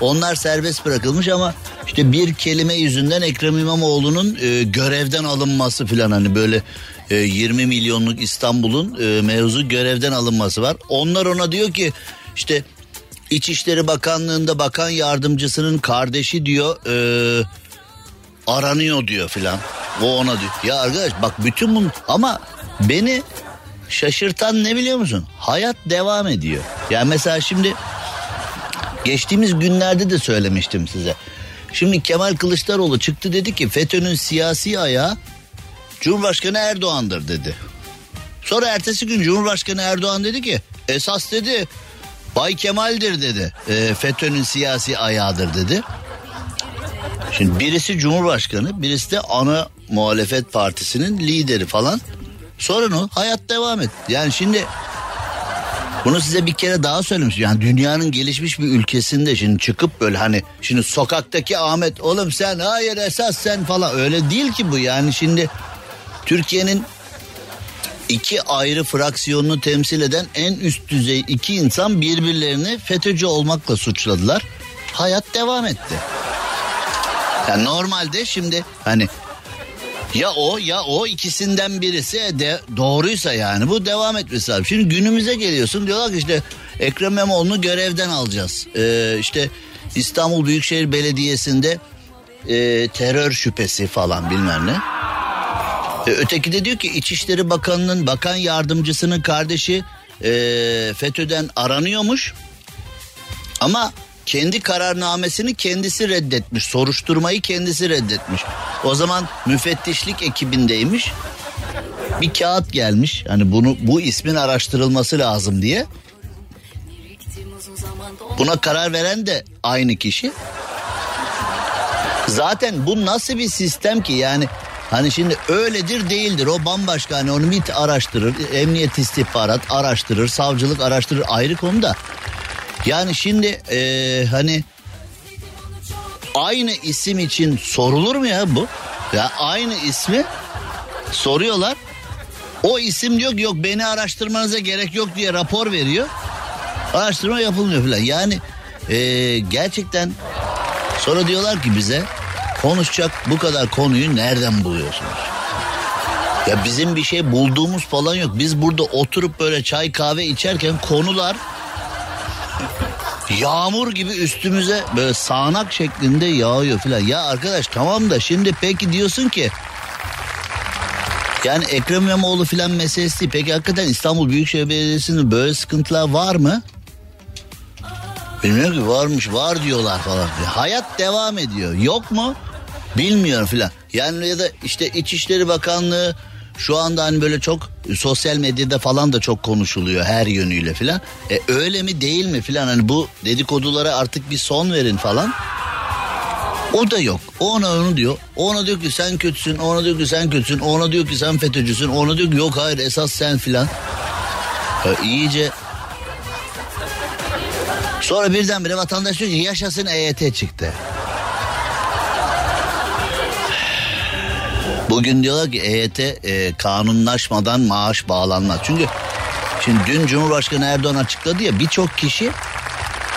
Onlar serbest bırakılmış ama işte bir kelime yüzünden Ekrem İmamoğlu'nun e, görevden alınması filan hani böyle e, 20 milyonluk İstanbul'un e, mevzu görevden alınması var. Onlar ona diyor ki işte İçişleri Bakanlığı'nda bakan yardımcısının kardeşi diyor e, aranıyor diyor filan. O ona diyor. Ya arkadaş bak bütün bunu ama beni şaşırtan ne biliyor musun? Hayat devam ediyor. Yani mesela şimdi geçtiğimiz günlerde de söylemiştim size. Şimdi Kemal Kılıçdaroğlu çıktı dedi ki FETÖ'nün siyasi ayağı Cumhurbaşkanı Erdoğan'dır dedi. Sonra ertesi gün Cumhurbaşkanı Erdoğan dedi ki esas dedi Bay Kemal'dir dedi. E, FETÖ'nün siyasi ayağıdır dedi. Şimdi birisi Cumhurbaşkanı, birisi de ana muhalefet partisinin lideri falan. Sonra o hayat devam et. Yani şimdi bunu size bir kere daha söylemiştim. Yani dünyanın gelişmiş bir ülkesinde şimdi çıkıp böyle hani şimdi sokaktaki Ahmet oğlum sen hayır esas sen falan öyle değil ki bu. Yani şimdi Türkiye'nin iki ayrı fraksiyonunu temsil eden en üst düzey iki insan birbirlerini FETÖ'cü olmakla suçladılar. Hayat devam etti. Yani normalde şimdi hani ya o ya o ikisinden birisi de doğruysa yani bu devam etmesi lazım. Şimdi günümüze geliyorsun diyorlar ki işte Ekrem İmamoğlu'nu görevden alacağız. Ee, işte İstanbul Büyükşehir Belediyesi'nde e, terör şüphesi falan bilmem ne. E, öteki de diyor ki İçişleri Bakanı'nın bakan yardımcısının kardeşi e, FETÖ'den aranıyormuş. Ama kendi kararnamesini kendisi reddetmiş. Soruşturmayı kendisi reddetmiş. O zaman müfettişlik ekibindeymiş. Bir kağıt gelmiş. Hani bunu bu ismin araştırılması lazım diye. Buna karar veren de aynı kişi. Zaten bu nasıl bir sistem ki yani hani şimdi öyledir değildir. O bambaşka hani onu bir araştırır emniyet istihbarat araştırır savcılık araştırır ayrı konuda yani şimdi eee, hani aynı isim için sorulur mu ya bu? Ya aynı ismi soruyorlar. O isim diyor ki yok beni araştırmanıza gerek yok diye rapor veriyor. Araştırma yapılmıyor falan. Yani eee, gerçekten Sonra diyorlar ki bize konuşacak bu kadar konuyu nereden buluyorsunuz? Ya bizim bir şey bulduğumuz falan yok. Biz burada oturup böyle çay kahve içerken konular yağmur gibi üstümüze böyle sağanak şeklinde yağıyor falan. Ya arkadaş tamam da şimdi peki diyorsun ki yani Ekrem İmamoğlu filan meselesi. Peki hakikaten İstanbul Büyükşehir Belediyesi'nin böyle sıkıntılar var mı? Bilmiyorum ki varmış var diyorlar falan. Hayat devam ediyor. Yok mu? Bilmiyorum filan. Yani ya da işte İçişleri Bakanlığı şu anda hani böyle çok sosyal medyada falan da çok konuşuluyor her yönüyle filan. E öyle mi değil mi filan hani bu dedikodulara artık bir son verin falan. O da yok. O ona onu diyor. O ona diyor ki sen kötüsün. O ona diyor ki sen kötüsün. O ona diyor ki sen FETÖ'cüsün. O ona diyor ki yok hayır esas sen filan. Ya iyice Sonra birdenbire vatandaş diyor ki yaşasın EYT çıktı. Bugün diyorlar ki EYT e, kanunlaşmadan maaş bağlanmaz. Çünkü şimdi dün Cumhurbaşkanı Erdoğan açıkladı ya birçok kişi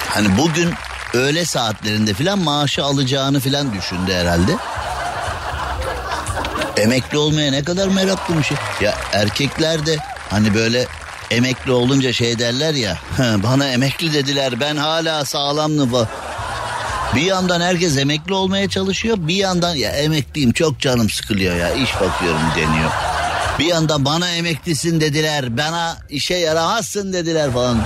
hani bugün öğle saatlerinde filan maaşı alacağını filan düşündü herhalde. Emekli olmaya ne kadar meraklıymış ya. Ya erkekler de hani böyle emekli olunca şey derler ya. Bana emekli dediler ben hala sağlamlı falan. Bir yandan herkes emekli olmaya çalışıyor. Bir yandan ya emekliyim çok canım sıkılıyor ya iş bakıyorum deniyor. Bir yandan bana emeklisin dediler. Bana işe yaramazsın dediler falan.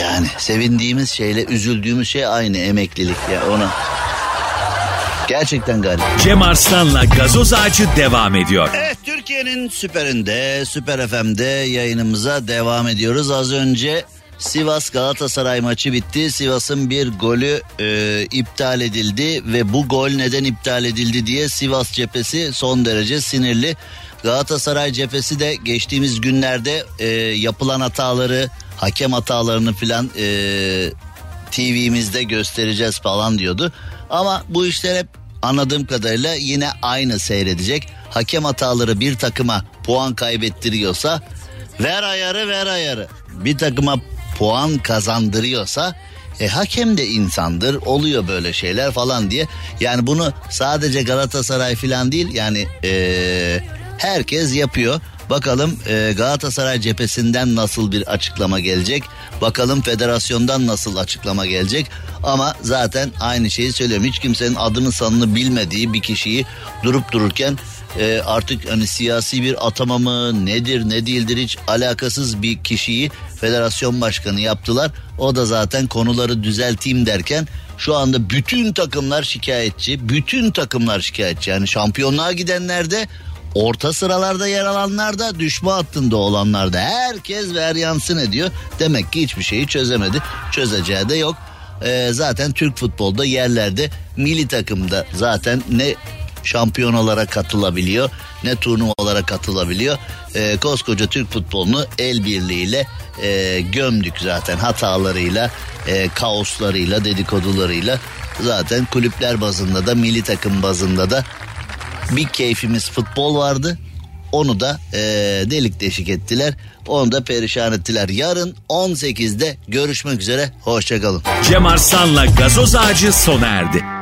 Yani sevindiğimiz şeyle üzüldüğümüz şey aynı emeklilik ya ona. Gerçekten garip. Cem Arslan'la gazoz ağacı devam ediyor. Evet Türkiye'nin süperinde, Süper FM'de yayınımıza devam ediyoruz. Az önce Sivas Galatasaray maçı bitti. Sivas'ın bir golü e, iptal edildi ve bu gol neden iptal edildi diye Sivas cephesi son derece sinirli. Galatasaray cephesi de geçtiğimiz günlerde e, yapılan hataları, hakem hatalarını filan e, TV'mizde göstereceğiz falan diyordu. Ama bu işler hep anladığım kadarıyla yine aynı seyredecek. Hakem hataları bir takıma puan kaybettiriyorsa ver ayarı ver ayarı. Bir takıma puan kazandırıyorsa e, hakem de insandır oluyor böyle şeyler falan diye. Yani bunu sadece Galatasaray falan değil yani e, herkes yapıyor. Bakalım e, Galatasaray cephesinden nasıl bir açıklama gelecek? Bakalım federasyondan nasıl açıklama gelecek? Ama zaten aynı şeyi söylüyorum. Hiç kimsenin adını sanını bilmediği bir kişiyi durup dururken e, artık hani siyasi bir atama mı nedir ne değildir hiç alakasız bir kişiyi federasyon başkanı yaptılar. O da zaten konuları düzelteyim derken şu anda bütün takımlar şikayetçi. Bütün takımlar şikayetçi. Yani şampiyonluğa gidenler de orta sıralarda yer alanlar da düşme hattında olanlar da herkes veryansın ediyor. Demek ki hiçbir şeyi çözemedi. Çözeceği de yok. Ee, zaten Türk futbolda yerlerde milli takımda zaten ne şampiyonalara katılabiliyor ne turnuvalara katılabiliyor. Ee, koskoca Türk futbolunu el birliğiyle e, gömdük zaten hatalarıyla, e, kaoslarıyla, dedikodularıyla. Zaten kulüpler bazında da milli takım bazında da bir keyfimiz futbol vardı. Onu da e, delik deşik ettiler. Onu da perişan ettiler. Yarın 18'de görüşmek üzere. Hoşçakalın. Cem Arslan'la gazoz ağacı sona erdi.